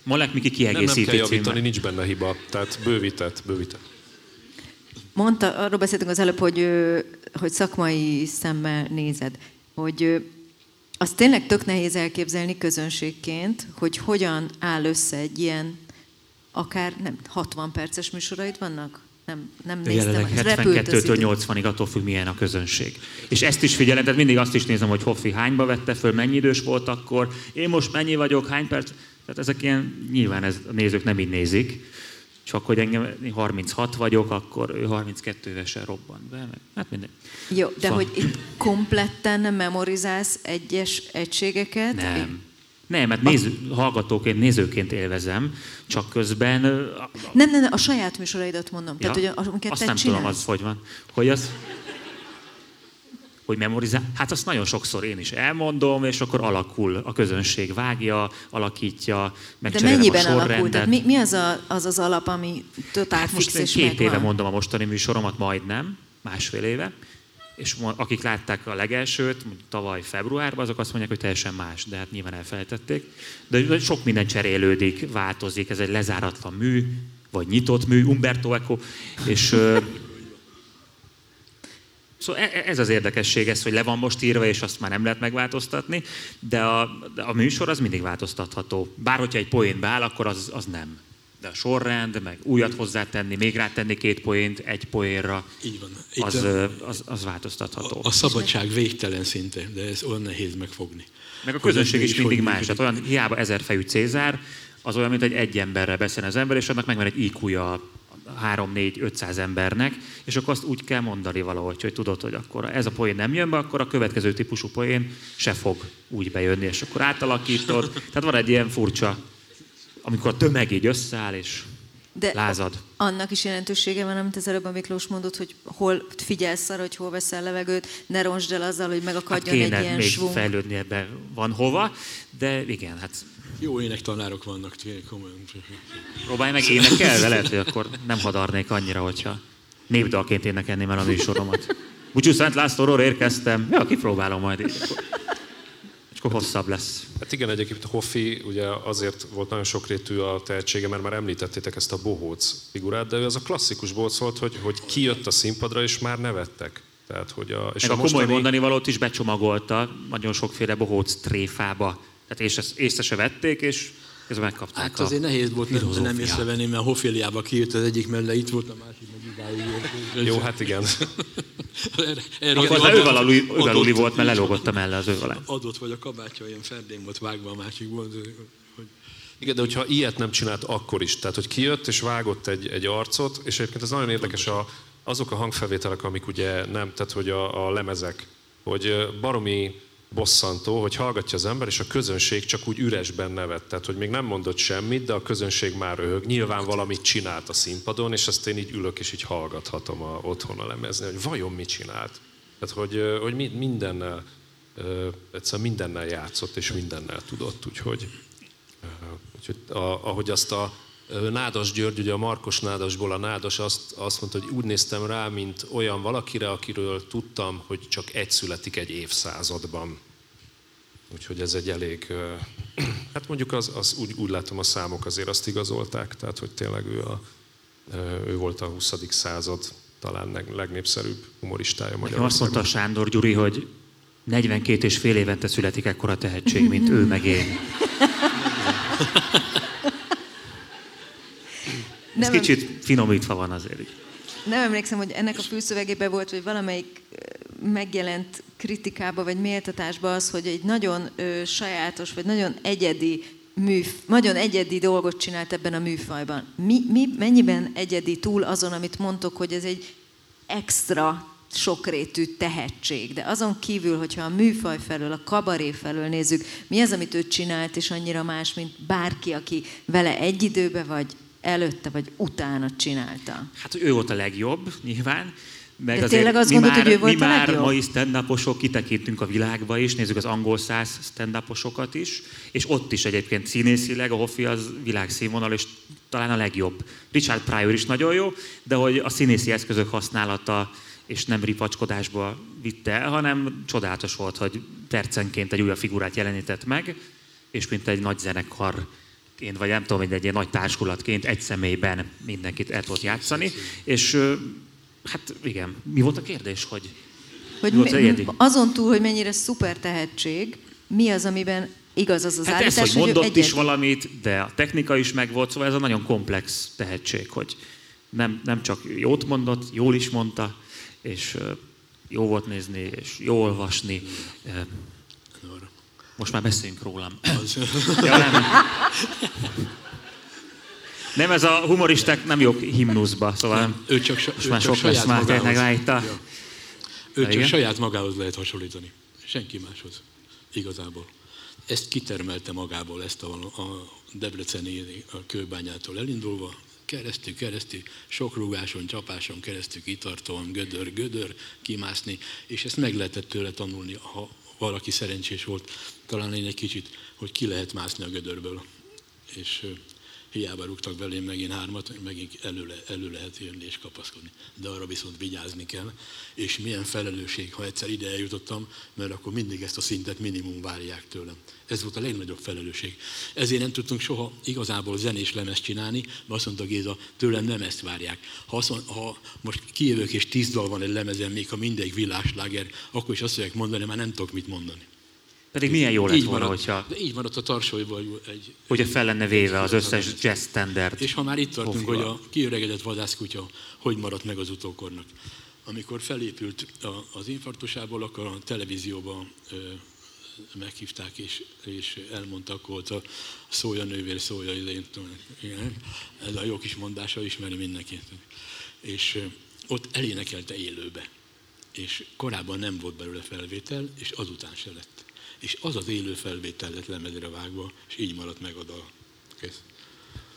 Molek Miki nem, nem kell kiegészíti javítani, címmel. nincs benne hiba. Tehát bővített, bővített. Mondta, arról beszéltünk az előbb, hogy, hogy szakmai szemmel nézed, hogy azt tényleg tök nehéz elképzelni közönségként, hogy hogyan áll össze egy ilyen, akár nem 60 perces műsoraid vannak? Nem, nem néztem. jelenleg az 72-től idő. 80-ig attól függ, milyen a közönség. És ezt is figyelem, tehát mindig azt is nézem, hogy Hoffi hányba vette föl, mennyi idős volt akkor, én most mennyi vagyok, hány perc. Tehát ezek ilyen, nyilván ez, a nézők nem így nézik, csak hogy engem én 36 vagyok, akkor ő 32 évesen robbant be. meg- Hát minden. Jó, de Szóval- hogy itt kompletten memorizálsz egyes egységeket? Nem. Nem, mert néző, hallgatóként, nézőként élvezem, csak közben... Nem, nem, nem, a saját műsoraidat mondom. Tehát, hogy amiket azt te nem csinálsz. tudom, az hogy van. Hogy az... Hogy memorizál? Hát azt nagyon sokszor én is elmondom, és akkor alakul, a közönség vágja, alakítja, De mennyiben a alakul? sorrendet. Tehát mi, mi az, a, az az alap, ami totál Hát fix most és két megvan? éve mondom a mostani műsoromat, majdnem, másfél éve, és akik látták a legelsőt, tavaly februárban, azok azt mondják, hogy teljesen más, de hát nyilván elfelejtették. De sok minden cserélődik, változik, ez egy lezáratlan mű, vagy nyitott mű, Umberto Eco, és Szóval e- e- ez az érdekesség, ez, hogy le van most írva, és azt már nem lehet megváltoztatni, de a, a műsor az mindig változtatható. Bár hogyha egy poén beáll, akkor az, az nem. De a sorrend, meg újat hozzátenni, még rátenni két poént egy poénra, Így van. Itt az, a- az, az változtatható. A, a szabadság végtelen szinte, de ez olyan nehéz megfogni. Meg a közönség is mindig más. Tehát olyan hiába ezerfejű Cézár, az olyan, mint egy egy emberrel beszél az ember, és annak megvan egy IQ-ja 3-4-500 embernek, és akkor azt úgy kell mondani valahogy, hogy tudod, hogy akkor ez a poén nem jön be, akkor a következő típusú poén se fog úgy bejönni, és akkor átalakítod. Tehát van egy ilyen furcsa, amikor a tömeg így összeáll, és De lázad. annak is jelentősége van, amit az előbb a Miklós mondott, hogy hol figyelsz arra, hogy hol veszel levegőt, ne ronsd el azzal, hogy Hát megakadjon egy kéne ilyen még svung. fejlődni ebbe van hova, de igen, hát Jó énektanárok vannak, tényleg komolyan. Próbálj meg énekelve, lehet, hogy akkor nem hadarnék annyira, hogyha népdalként énekelném el a műsoromat. Búcsú Szent Lászlóról érkeztem. Ja, kipróbálom majd. És akkor, és akkor hosszabb lesz. Hát igen, egyébként Hoffi ugye azért volt nagyon sokrétű a tehetsége, mert már említettétek ezt a bohóc figurát, de ő az a klasszikus bohóc volt, hogy, hogy kijött a színpadra, és már nevettek. Tehát, hogy a, és És a, a komoly mondani valót is becsomagolta nagyon sokféle bohóc tréfába. Tehát észre, észre se vették, és ez megkapták Hát a azért nehéz volt nem, nem észrevenni, mert Hoféliába kijött az egyik mellé, itt volt a másik, meg idáig volt. Jó, hát igen. [LAUGHS] Erre, erre Akkor adott- az ővel aluli, ővel aluli volt, mert lelógott mellé az ő alá. Adott vagy a kabátja, olyan ferdén volt vágva a másikból, hogy Igen, de hogyha ilyet nem csinált akkor is, tehát hogy kijött és vágott egy, egy arcot, és egyébként ez nagyon érdekes, a, azok a hangfelvételek, amik ugye nem, tehát hogy a, a lemezek hogy baromi bosszantó, hogy hallgatja az ember, és a közönség csak úgy üresben nevet. Tehát, hogy még nem mondott semmit, de a közönség már röhög. Nyilván valamit csinált a színpadon, és azt én így ülök, és így hallgathatom a, otthon a lemezni, hogy vajon mit csinált. Tehát, hogy, hogy mindennel, egyszerűen mindennel játszott, és mindennel tudott, úgyhogy, úgyhogy a, ahogy azt a Nádas György, ugye a Markos Nádasból a Nádas azt, azt mondta, hogy úgy néztem rá, mint olyan valakire, akiről tudtam, hogy csak egy születik egy évszázadban. Úgyhogy ez egy elég, [CLEARS THROAT] hát mondjuk az, az úgy, úgy látom a számok azért azt igazolták, tehát hogy tényleg ő, a, ő volt a 20. század talán legnépszerűbb humoristája Magyarországon. Azt mondta Sándor Gyuri, hogy 42 és fél évente születik ekkora tehetség, mint ő meg én. [LAUGHS] nem kicsit finomítva van azért. Nem emlékszem, hogy ennek a főszövegében volt, vagy valamelyik megjelent kritikába, vagy méltatásba az, hogy egy nagyon ö, sajátos, vagy nagyon egyedi műf, nagyon egyedi dolgot csinált ebben a műfajban. Mi, mi, mennyiben egyedi túl azon, amit mondtok, hogy ez egy extra sokrétű tehetség. De azon kívül, hogyha a műfaj felől, a kabaré felől nézzük, mi az, amit ő csinált, és annyira más, mint bárki, aki vele egy időbe vagy előtte vagy utána csinálta? Hát ő volt a legjobb, nyilván. Meg De tényleg azt gondolod, hogy ő volt mi a már legjobb? mai stand kitekintünk a világba is, nézzük az angol száz stand is, és ott is egyébként színészileg a Hoffi az világszínvonal, és talán a legjobb. Richard Pryor is nagyon jó, de hogy a színészi eszközök használata és nem ripacskodásba vitte el, hanem csodálatos volt, hogy percenként egy újabb figurát jelenített meg, és mint egy nagy zenekar én vagy nem tudom, egy ilyen nagy társulatként egy személyben mindenkit el tudott játszani. És hát igen, mi volt a kérdés, hogy, hogy mi volt mi, azon túl, hogy mennyire szuper tehetség, mi az, amiben igaz az az hát állítás, ez, hogy mondott hogy is valamit, de a technika is megvolt, szóval ez a nagyon komplex tehetség, hogy nem, nem csak jót mondott, jól is mondta, és jó volt nézni, és jó olvasni. Most már beszéljünk rólam. Az. ja, nem. Nem, ez a humoristák nem jók himnuszba, szóval nem. Ő csak, most ő már csak sok lesz már tényleg. Ő csak igen? saját magához lehet hasonlítani. Senki máshoz. Igazából. Ezt kitermelte magából, ezt a, a Debreceni a kőbányától elindulva, keresztül, keresztül, sok rúgáson, csapáson keresztül kitartóan, gödör, gödör, kimászni, és ezt meg lehetett tőle tanulni, ha valaki szerencsés volt, talán én egy kicsit, hogy ki lehet mászni a gödörből. És hiába rúgtak belém megint hármat, megint elő, elő lehet jönni és kapaszkodni. De arra viszont vigyázni kell. És milyen felelősség, ha egyszer ide eljutottam, mert akkor mindig ezt a szintet minimum várják tőlem. Ez volt a legnagyobb felelősség. Ezért nem tudtunk soha igazából zenés lemezt csinálni, mert azt mondta Géza, tőlem nem ezt várják. Ha, azt mond, ha most kijövök és tíz dal van egy lemezen, még ha mindegy világsláger, akkor is azt fogják mondani, már nem tudok mit mondani. Pedig milyen jó lett így volna, maradt, hogyha... De így maradt a tarsolyból egy... Hogyha fel lenne véve az összes jazz standard. És ha már itt tartunk, hogy a kiöregedett vadászkutya hogy maradt meg az utókornak. Amikor felépült az infarktusából, akkor a televízióban meghívták, és, és elmondtak volt a szója nővér, szója, én tudom, ez a jó kis mondása, ismeri mindenki. És ott elénekelte élőbe. És korábban nem volt belőle felvétel, és azután se lett. És az az élő felvétel lett lemezre vágva, és így maradt meg a dal. Kész.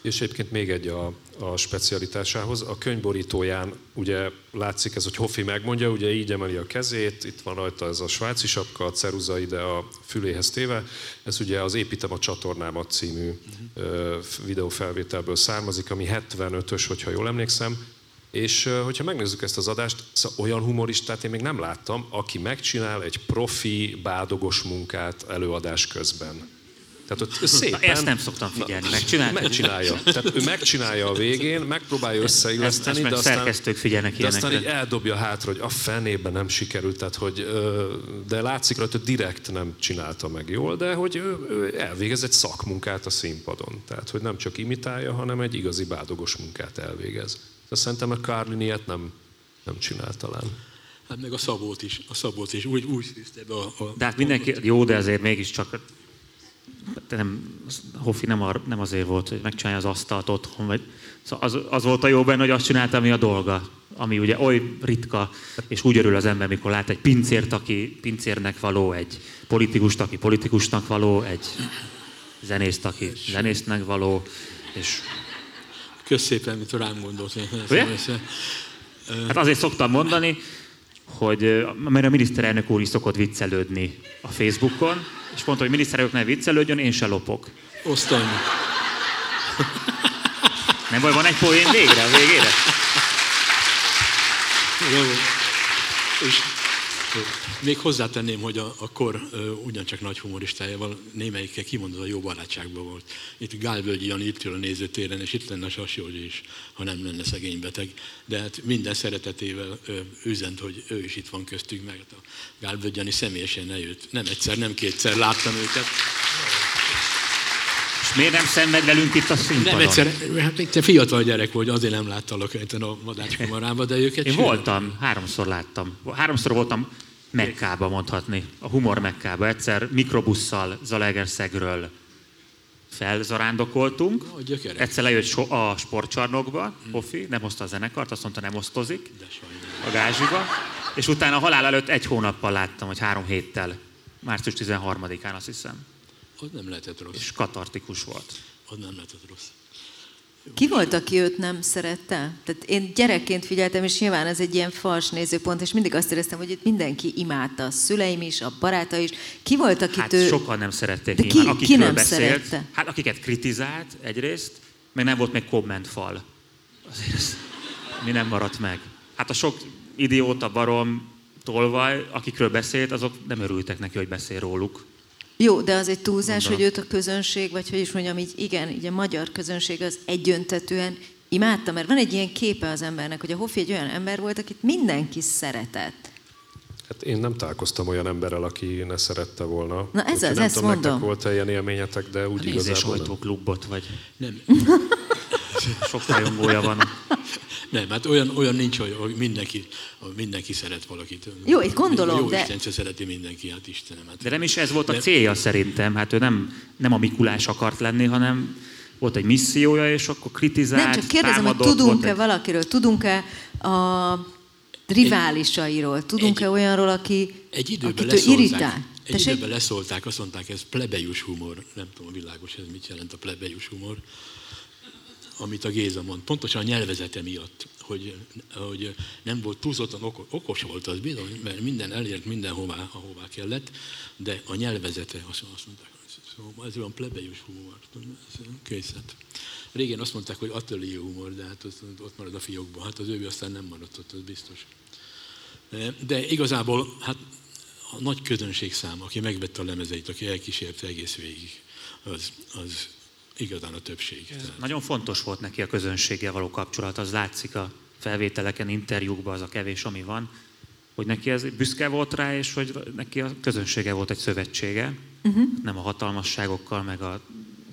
És egyébként még egy a, a specialitásához. A könyvborítóján ugye látszik ez, hogy Hoffi megmondja, ugye így emeli a kezét, itt van rajta ez a svájci sapka, a ceruza ide a füléhez téve. Ez ugye az Építem a csatornámat című uh-huh. videófelvételből származik, ami 75-ös, hogyha jól emlékszem. És hogyha megnézzük ezt az adást, szóval olyan humoristát én még nem láttam, aki megcsinál egy profi, bádogos munkát előadás közben. Tehát ott szépen... Na, ezt nem szoktam figyelni, megcsinálja. Megcsinálja. Tehát ő megcsinálja a végén, megpróbálja összeilleszteni, de aztán, figyelnek de aztán így eldobja hátra, hogy a fenében nem sikerült, tehát hogy, de látszik rajta, hogy direkt nem csinálta meg jól, de hogy ő, ő elvégez egy szakmunkát a színpadon. Tehát, hogy nem csak imitálja, hanem egy igazi bádogos munkát elvégez. De szerintem a Carlin ilyet nem, nem csinál talán. Hát meg a Szabót is, a Szabót is úgy, úgy szűzte be a, a... De hát mindenki, jó, de azért mégiscsak de nem, Hoffi nem, ar, nem azért volt, hogy megcsinálja az asztalt otthon, vagy szóval az, az volt a jó benne, hogy azt csinálta, ami a dolga, ami ugye oly ritka, és úgy örül az ember, mikor lát egy pincért, aki pincérnek való, egy politikust, aki politikusnak való, egy zenészt, aki zenésznek való, és... Kösz szépen, mint rám gondolt. Hát azért szoktam mondani, hogy mert a miniszterelnök úr is szokott viccelődni a Facebookon, és mondta, hogy miniszterelnök ne viccelődjön, én se lopok. Osztani. Nem baj, van egy poén végre, a végére? Jó. És még hozzátenném, hogy a, a kor uh, ugyancsak nagy humoristájával némelyikkel kimondod a jó barátságban volt. Itt Gálvölgyi Jani itt ül a nézőtéren, és itt lenne a Sas Józsi is, ha nem lenne szegény beteg. De hát minden szeretetével uh, üzent, hogy ő is itt van köztünk, meg a Gálvölgyi Jani személyesen eljött. Nem egyszer, nem kétszer láttam őket. És miért nem szenved velünk itt a színpadon? Nem egyszer, hát még te fiatal gyerek vagy, azért nem láttalak a madácskamarában, de őket Én sűrűn. voltam, háromszor láttam. Háromszor voltam Mekkába mondhatni, a humor Mekkába. Egyszer mikrobusszal Zalaegerszegről felzarándokoltunk. Gyökerek. Egyszer lejött so- a sportcsarnokba, Hofi, nem hozta a zenekart, azt mondta nem osztozik De a gázsiba. És utána a halál előtt egy hónappal láttam, vagy három héttel. Március 13-án azt hiszem. Az nem lehetett rossz. És katartikus volt. Az nem lehetett rossz. Ki volt, aki őt nem szerette? Tehát én gyerekként figyeltem, és nyilván ez egy ilyen fals nézőpont, és mindig azt éreztem, hogy itt mindenki imádta, a szüleim is, a baráta is. Ki volt, akit Hát ő... sokan nem szerették De ki- nyilván, ki akikről nem beszélt. szerette? Hát akiket kritizált egyrészt, meg nem volt még kommentfal. Azért ez mi nem maradt meg. Hát a sok idióta, barom, tolvaj, akikről beszélt, azok nem örültek neki, hogy beszél róluk. Jó, de az egy túlzás, Gondolom. hogy őt a közönség, vagy hogy is mondjam, így igen, így a magyar közönség az egyöntetően imádta, mert van egy ilyen képe az embernek, hogy a Hoffi egy olyan ember volt, akit mindenki szeretett. Hát én nem találkoztam olyan emberrel, aki ne szerette volna. Na ez az, nem ezt tudom, nektek mondom. volt-e ilyen élményetek, de úgy Nézés igazából nem. klubot, vagy Nem, [LAUGHS] sok rajongója van. [LAUGHS] nem hát olyan, olyan nincs, hogy hogy mindenki, hogy mindenki szeret valakit. Jó, itt gondolom, Jó de- Isten se szereti mindenki, hát Istenem. Hát. De nem is ez volt a Nem. célja szerintem. Hát ő nem, nem a Mikulás akart lenni, hanem volt egy missziója, és akkor kritizált, Nem, csak kérdezem, hogy támadott, tudunk-e volt egy- valakiről, tudunk-e a riválisairól, tudunk-e Egy- olyanról, aki, Egy időben akit irritál? egy Tessék? időben leszólták, azt mondták, ez plebejus humor. Nem tudom, világos ez mit jelent a plebejus humor. Amit a Géza mond. Pontosan a nyelvezete miatt, hogy, hogy nem volt túlzottan okos, volt az bizony, mert minden elért mindenhová, ahová kellett, de a nyelvezete, azt, mondták, szóval ez olyan plebejus humor. Ez Készlet. Régen azt mondták, hogy atelier humor, de hát ott, ott marad a fiókban. Hát az ő aztán nem maradt ott, az biztos. De igazából hát a nagy közönség szám, aki megvette a lemezeit, aki elkísérte egész végig, az, az igazán a többség. Tehát, Nagyon fontos volt neki a közönséggel való kapcsolat, az látszik a felvételeken, interjúkban, az a kevés, ami van, hogy neki ez büszke volt rá, és hogy neki a közönsége volt egy szövetsége, uh-huh. nem a hatalmasságokkal, meg a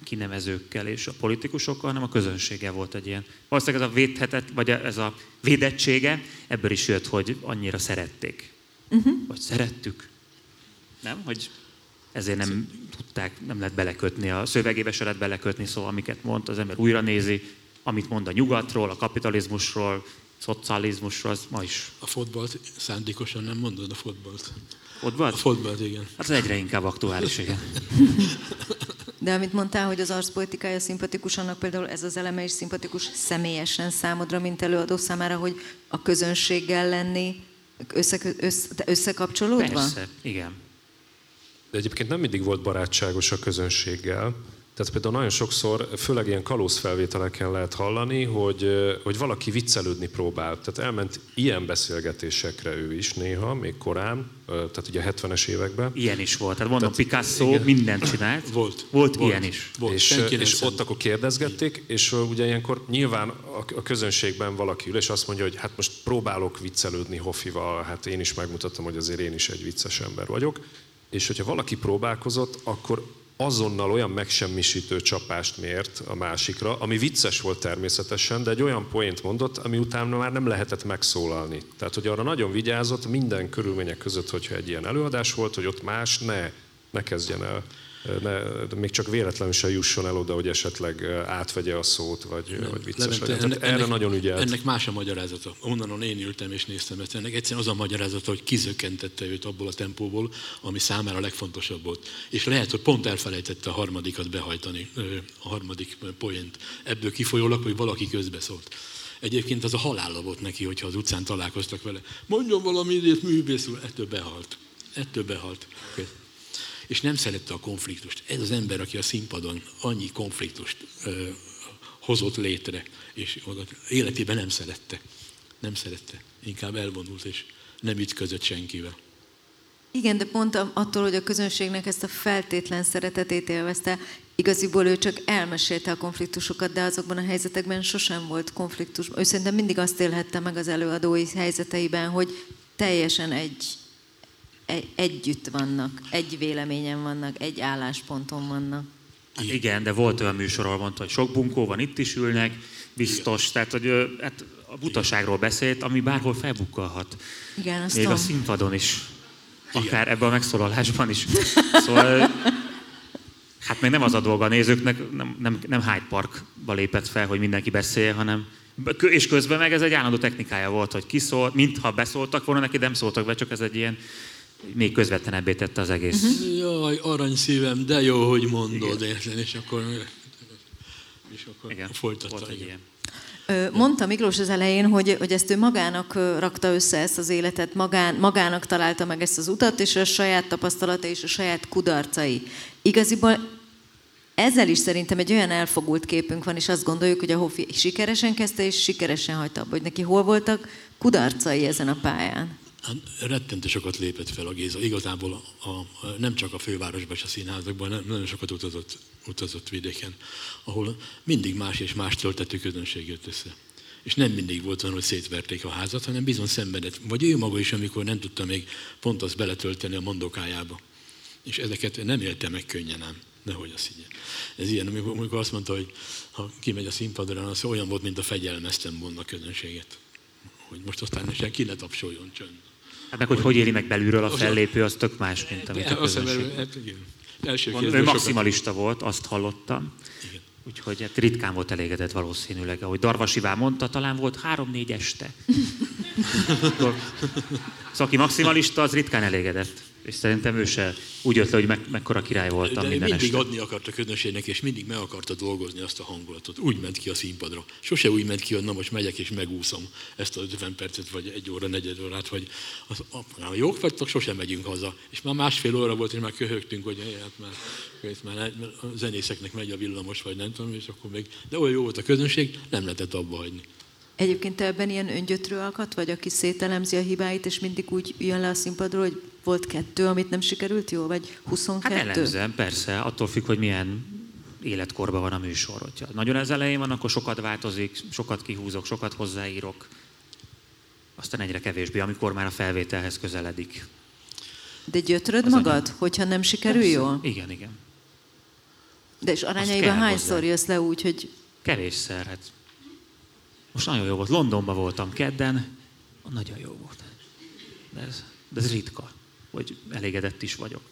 kinevezőkkel és a politikusokkal, hanem a közönsége volt egy ilyen. Valószínűleg ez a védhetet, vagy ez a védettsége ebből is jött, hogy annyira szerették. Uh-huh. Vagy szerettük. Nem? Hogy ezért nem tudták, nem lehet belekötni, a szövegébe se lehet belekötni, szóval amiket mond, az ember újra nézi, amit mond a nyugatról, a kapitalizmusról, szocializmusról, az ma is a fotbalt szándékosan nem mondod a fotbalt. ott A fotbalt, igen. Hát az egyre inkább aktuális, igen. [LAUGHS] De amit mondtál, hogy az arcpolitikája szimpatikus, annak például ez az eleme is szimpatikus személyesen számodra, mint előadó számára, hogy a közönséggel lenni, össze, össze, összekapcsolódva? Persze, igen. De egyébként nem mindig volt barátságos a közönséggel. Tehát például nagyon sokszor, főleg ilyen kalózfelvételeken lehet hallani, hogy, hogy valaki viccelődni próbál. Tehát elment ilyen beszélgetésekre ő is néha, még korán, tehát ugye a 70-es években. Ilyen is volt. Tehát mondom, Tehát, Picasso igen. mindent csinált. Volt. [CLEARS THROAT] Volt, Volt. ilyen is. Volt. és, senki és ott akkor kérdezgették, és ugye ilyenkor nyilván a, a közönségben valaki ül, és azt mondja, hogy hát most próbálok viccelődni Hoffival, hát én is megmutattam, hogy azért én is egy vicces ember vagyok. És hogyha valaki próbálkozott, akkor azonnal olyan megsemmisítő csapást mért a másikra, ami vicces volt természetesen, de egy olyan poént mondott, ami utána már nem lehetett megszólalni. Tehát, hogy arra nagyon vigyázott minden körülmények között, hogyha egy ilyen előadás volt, hogy ott más ne, ne kezdjen el ne, még csak véletlenül se jusson el oda, hogy esetleg átvegye a szót, vagy, nem, vagy vicces Levente, legyen. Ennek, erre nagyon ügyelt. Ennek más a magyarázata. Onnan én ültem és néztem ezt. Ennek egyszerűen az a magyarázata, hogy kizökkentette őt abból a tempóból, ami számára a legfontosabb volt. És lehet, hogy pont elfelejtette a harmadikat behajtani, a harmadik poént. Ebből kifolyólag, hogy valaki közbeszólt. Egyébként az a halála volt neki, hogyha az utcán találkoztak vele. Mondjon valami idét művész úr, ettől behalt. Ettől behalt. És nem szerette a konfliktust. Ez az ember, aki a színpadon annyi konfliktust ö, hozott létre, és életében nem szerette. Nem szerette. Inkább elvonult, és nem ütközött senkivel. Igen, de pont attól, hogy a közönségnek ezt a feltétlen szeretetét élvezte, igaziból ő csak elmesélte a konfliktusokat, de azokban a helyzetekben sosem volt konfliktus. Ő szerintem mindig azt élhette meg az előadói helyzeteiben, hogy teljesen egy, együtt vannak, egy véleményen vannak, egy állásponton vannak. Igen, de volt olyan műsor, ahol mondta, hogy sok bunkó van, itt is ülnek, biztos. Igen. Tehát, hogy hát a butaságról beszélt, ami bárhol felbukkalhat. Igen, azt Még tudom. a színpadon is. Akár ebben a megszólalásban is. Szóval Hát még nem az a dolga a nézőknek, nem, nem, nem Hyde Parkba lépett fel, hogy mindenki beszél, hanem és közben meg ez egy állandó technikája volt, hogy kiszólt, mintha beszóltak volna neki, de nem szóltak be, csak ez egy ilyen még közvetlenebbé tette az egész. Uh-huh. Jaj, arany szívem, de jó, hogy mondod, érted, és akkor, és akkor Igen, folytatta. Volt egy ilyen. Mondta Miklós az elején, hogy, hogy ezt ő magának rakta össze ezt az életet, magán, magának találta meg ezt az utat, és a saját tapasztalata és a saját kudarcai. Igaziból ezzel is szerintem egy olyan elfogult képünk van, és azt gondoljuk, hogy a Hofi sikeresen kezdte, és sikeresen hagyta abba, hogy neki hol voltak kudarcai ezen a pályán. Hát, rettentő sokat lépett fel a Géza. Igazából a, a, nem csak a fővárosban és a színházakban, nem, nagyon sokat utazott, utazott vidéken, ahol mindig más és más töltető közönség jött össze. És nem mindig volt olyan, hogy szétverték a házat, hanem bizony szenvedett. Vagy ő maga is, amikor nem tudta még pont azt beletölteni a mondokájába. És ezeket nem élte meg könnyen ám. Nehogy azt így. Ez ilyen, amikor azt mondta, hogy ha kimegy a színpadra, az olyan volt, mint a fegyelmeztem volna a közönséget. Hogy most aztán senki ne tapsoljon csönd. Hát meg, hogy hogy éli meg belülről a fellépő, az tök más, mint amit a közönség. Hát, Első ő maximalista volt, azt hallottam. Igen. Úgyhogy hát ritkán volt elégedett valószínűleg. Ahogy Darvasivá mondta, talán volt három-négy este. [LAUGHS] szóval aki maximalista, az ritkán elégedett és szerintem ő se úgy jött le, hogy meg, mekkora király voltam De minden mindig este. adni akart a közönségnek, és mindig meg akarta dolgozni azt a hangulatot. Úgy ment ki a színpadra. Sose úgy ment ki, hogy na most megyek és megúszom ezt az 50 percet, vagy egy óra, negyed órát, vagy az, ha jók vagytok, sosem megyünk haza. És már másfél óra volt, és már köhögtünk, hogy hát már, már a zenészeknek megy a villamos, vagy nem tudom, és akkor még, de olyan jó volt a közönség, nem lehetett abba hagyni. Egyébként te ebben ilyen öngyötrő alkat vagy, aki szételemzi a hibáit, és mindig úgy jön le a színpadról, hogy volt kettő, amit nem sikerült jól, vagy 22? Hát elemzem, persze, attól függ, hogy milyen életkorban van a műsor. Hogyha nagyon az elején van, akkor sokat változik, sokat kihúzok, sokat hozzáírok. Aztán egyre kevésbé, amikor már a felvételhez közeledik. De gyötröd az magad, anyag. hogyha nem sikerül persze. jól? Igen, igen. De és arányaiban hányszor jössz le úgy, hogy... Kevésszer, hát most nagyon jó volt. Londonban voltam kedden, nagyon jó volt. De ez, de ez ritka, hogy elégedett is vagyok.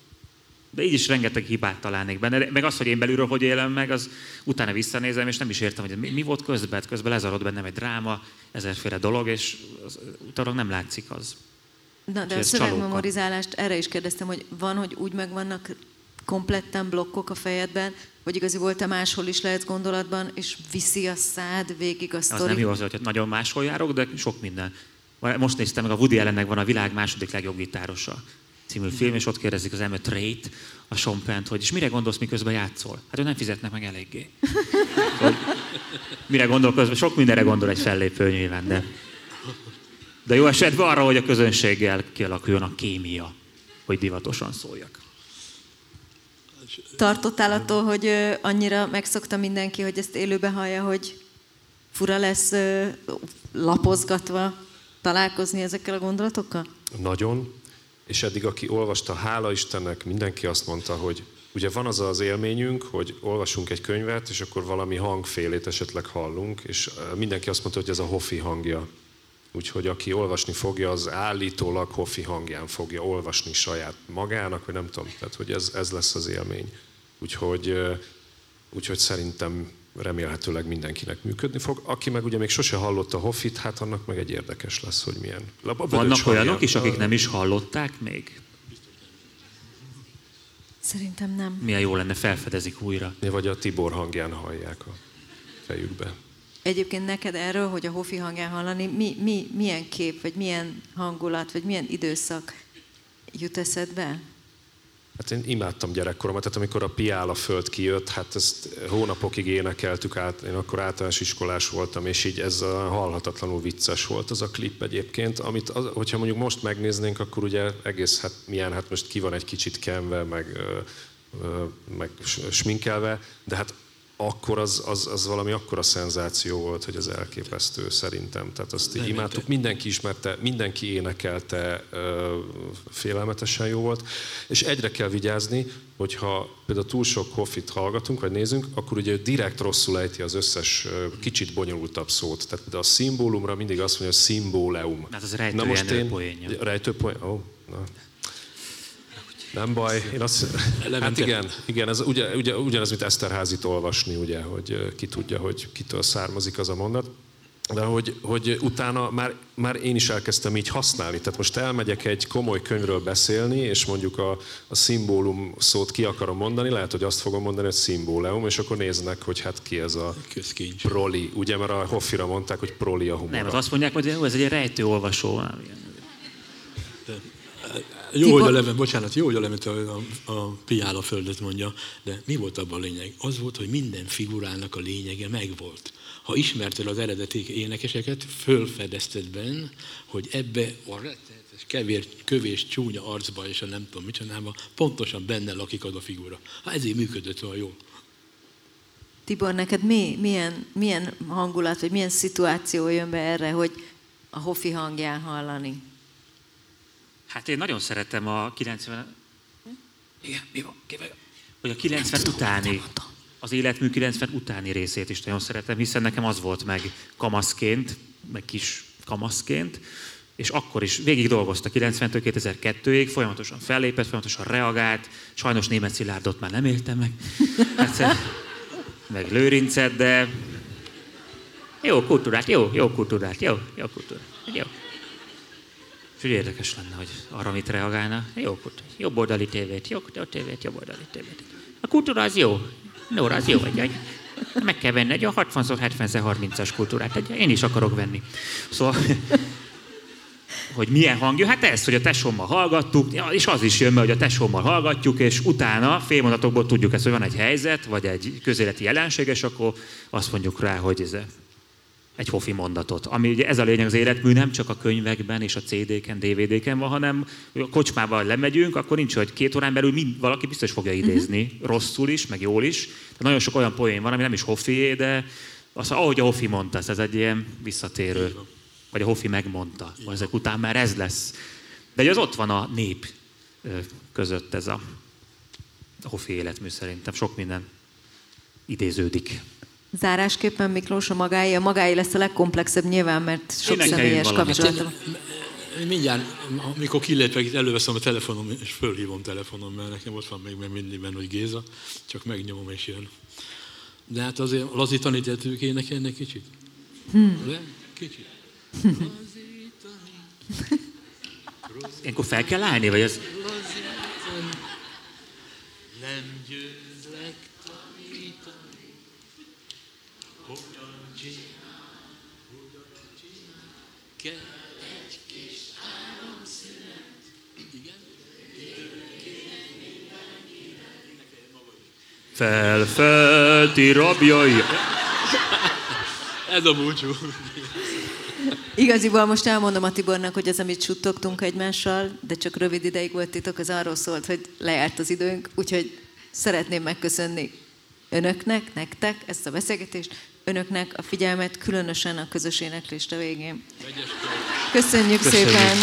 De így is rengeteg hibát találnék benne. Meg az, hogy én belülről hogy élem meg, az utána visszanézem, és nem is értem, hogy mi, mi volt közben. Hát közben lezarod bennem egy dráma, ezerféle dolog, és az, utána nem látszik az. Na, de a szövegmemorizálást erre is kérdeztem, hogy van, hogy úgy megvannak kompletten blokkok a fejedben, hogy igazi te máshol is lehetsz gondolatban, és viszi a szád végig a sztori. Az nem jó az, hogy nagyon máshol járok, de sok minden. Most néztem meg, a Woody Allennek van a világ második legjobb gitárosa című film, és ott kérdezik az Emmet Rate, a Sean Pent, hogy és mire gondolsz, miközben játszol? Hát ő nem fizetnek meg eléggé. [LAUGHS] Hogy mire gondol közben? Sok mindenre gondol egy fellépő nyilván, de, de jó esetben arra, hogy a közönséggel kialakuljon a kémia, hogy divatosan szóljak. Tartottál attól, hogy annyira megszokta mindenki, hogy ezt élőbe hallja, hogy fura lesz lapozgatva találkozni ezekkel a gondolatokkal? Nagyon. És eddig, aki olvasta, hála Istennek, mindenki azt mondta, hogy ugye van az az élményünk, hogy olvasunk egy könyvet, és akkor valami hangfélét esetleg hallunk, és mindenki azt mondta, hogy ez a Hoffi hangja. Úgyhogy aki olvasni fogja, az állítólag Hoffi hangján fogja olvasni saját magának, vagy nem tudom, tehát hogy ez, ez lesz az élmény. Úgyhogy, úgyhogy szerintem remélhetőleg mindenkinek működni fog. Aki meg ugye még sose hallotta Hoffit, hát annak meg egy érdekes lesz, hogy milyen. A Vannak olyanok is, akik nem is hallották még? Szerintem nem. Milyen jó lenne, felfedezik újra. Vagy a Tibor hangján hallják a fejükbe. Egyébként neked erről, hogy a Hofi hangján hallani, mi, mi, milyen kép, vagy milyen hangulat, vagy milyen időszak jut eszedbe? Hát én imádtam gyerekkoromat, tehát amikor a Piál a föld kijött, hát ezt hónapokig énekeltük át, én akkor általános iskolás voltam, és így ez a halhatatlanul vicces volt az a klip egyébként, amit, az, hogyha mondjuk most megnéznénk, akkor ugye egész, hát milyen, hát most ki van egy kicsit kenve, meg, meg sminkelve, de hát akkor az, az, az valami akkora szenzáció volt, hogy az elképesztő szerintem. Tehát azt így imádtuk, mindenki ismerte, mindenki énekelte, félelmetesen jó volt. És egyre kell vigyázni, hogyha például túl sok hoffit hallgatunk, vagy nézünk, akkor ugye direkt rosszul ejti az összes kicsit bonyolultabb szót. Tehát például a szimbólumra mindig azt mondja, hogy szimbóleum. Hát az rejtő Na most én, poénja. Rejtő poén, oh, na. Nem baj, én azt... Hát igen, igen ez ugye, ugye, ugyanaz, mint Eszterházit olvasni, ugye, hogy ki tudja, hogy kitől származik az a mondat. De hogy, hogy utána már, már én is elkezdtem így használni. Tehát most elmegyek egy komoly könyvről beszélni, és mondjuk a, a szimbólum szót ki akarom mondani, lehet, hogy azt fogom mondani, hogy szimbóleum, és akkor néznek, hogy hát ki ez a Közkincs. proli. Ugye, mert a Hoffira mondták, hogy proli a humor. Nem, azt mondják, hogy ez egy rejtő olvasó. Jó, hogy a levent, bocsánat, jó, hogy a levent a, a, a piál a földet mondja, de mi volt abban a lényeg? Az volt, hogy minden figurának a lényege megvolt. Ha ismerted az eredeti énekeseket, fölfedezted benne, hogy ebbe a rettenetes, kevér, kövés, csúnya arcba és a nem tudom mit csinálva, pontosan benne lakik az a figura. Ha ezért működött olyan jól. Tibor, neked mi, milyen, milyen hangulat, vagy milyen szituáció jön be erre, hogy a hofi hangján hallani? Hát én nagyon szeretem a 90... Igen, mi van? Hogy a 90 utáni, az életmű 90 utáni részét is nagyon szeretem, hiszen nekem az volt meg kamaszként, meg kis kamaszként, és akkor is végig dolgozta 90-től 2002-ig, folyamatosan fellépett, folyamatosan reagált, sajnos német Szilárdot már nem éltem meg, [LAUGHS] egyszer, meg Lőrincet, de jó kultúrát, jó, jó kultúrát, jó, jó kultúrát, jó. És úgy érdekes lenne, hogy arra mit reagálna. Jó, jobb oldali tévét, jó, jó tévét, jobb oldali tévét. A kultúra az jó. Nóra, az jó vagy. Meg kell venni egy a 60-70-30-as kultúrát. Egy, én is akarok venni. Szóval, hogy milyen hangja? Hát ez, hogy a tesómmal hallgattuk, és az is jön be, hogy a tesómmal hallgatjuk, és utána félmondatokból tudjuk ezt, hogy van egy helyzet, vagy egy közéleti jelenség, és akkor azt mondjuk rá, hogy ez egy hofi mondatot. Ami ugye ez a lényeg az életmű, nem csak a könyvekben és a CD-ken, DVD-ken van, hanem a kocsmában lemegyünk, akkor nincs, hogy két órán belül mind, valaki biztos fogja mhm. idézni, uh-huh. rosszul is, meg jól is. De nagyon sok olyan poén van, ami nem is hofi, de az, ahogy a hofi mondta, ez egy ilyen visszatérő. Vagy a hofi megmondta, vagy ezek után már ez lesz. De az ott van a nép között ez a, a hofi életmű szerintem. Sok minden idéződik. Zárásképpen Miklós a magáé, a magáé lesz a legkomplexebb nyilván, mert sok személyes kapcsolat. Mindjárt, amikor kilépek, itt előveszem a telefonom, és fölhívom telefonom, mert nekem ott van még mert mindig benne, hogy Géza, csak megnyomom és jön. De hát azért lazítani tettük énekelni kicsit. Hmm. De? Kicsit. Ilyenkor fel kell állni, vagy ez? Nem győzlek Felfelti rabjai. Ez a búcsú. Igaziból most elmondom a Tibornak, hogy az, amit suttogtunk egymással, de csak rövid ideig volt titok, az arról szólt, hogy lejárt az időnk, úgyhogy szeretném megköszönni önöknek, nektek ezt a beszélgetést, önöknek a figyelmet, különösen a közös éneklést a végén. Köszönjük, Köszönjük. szépen!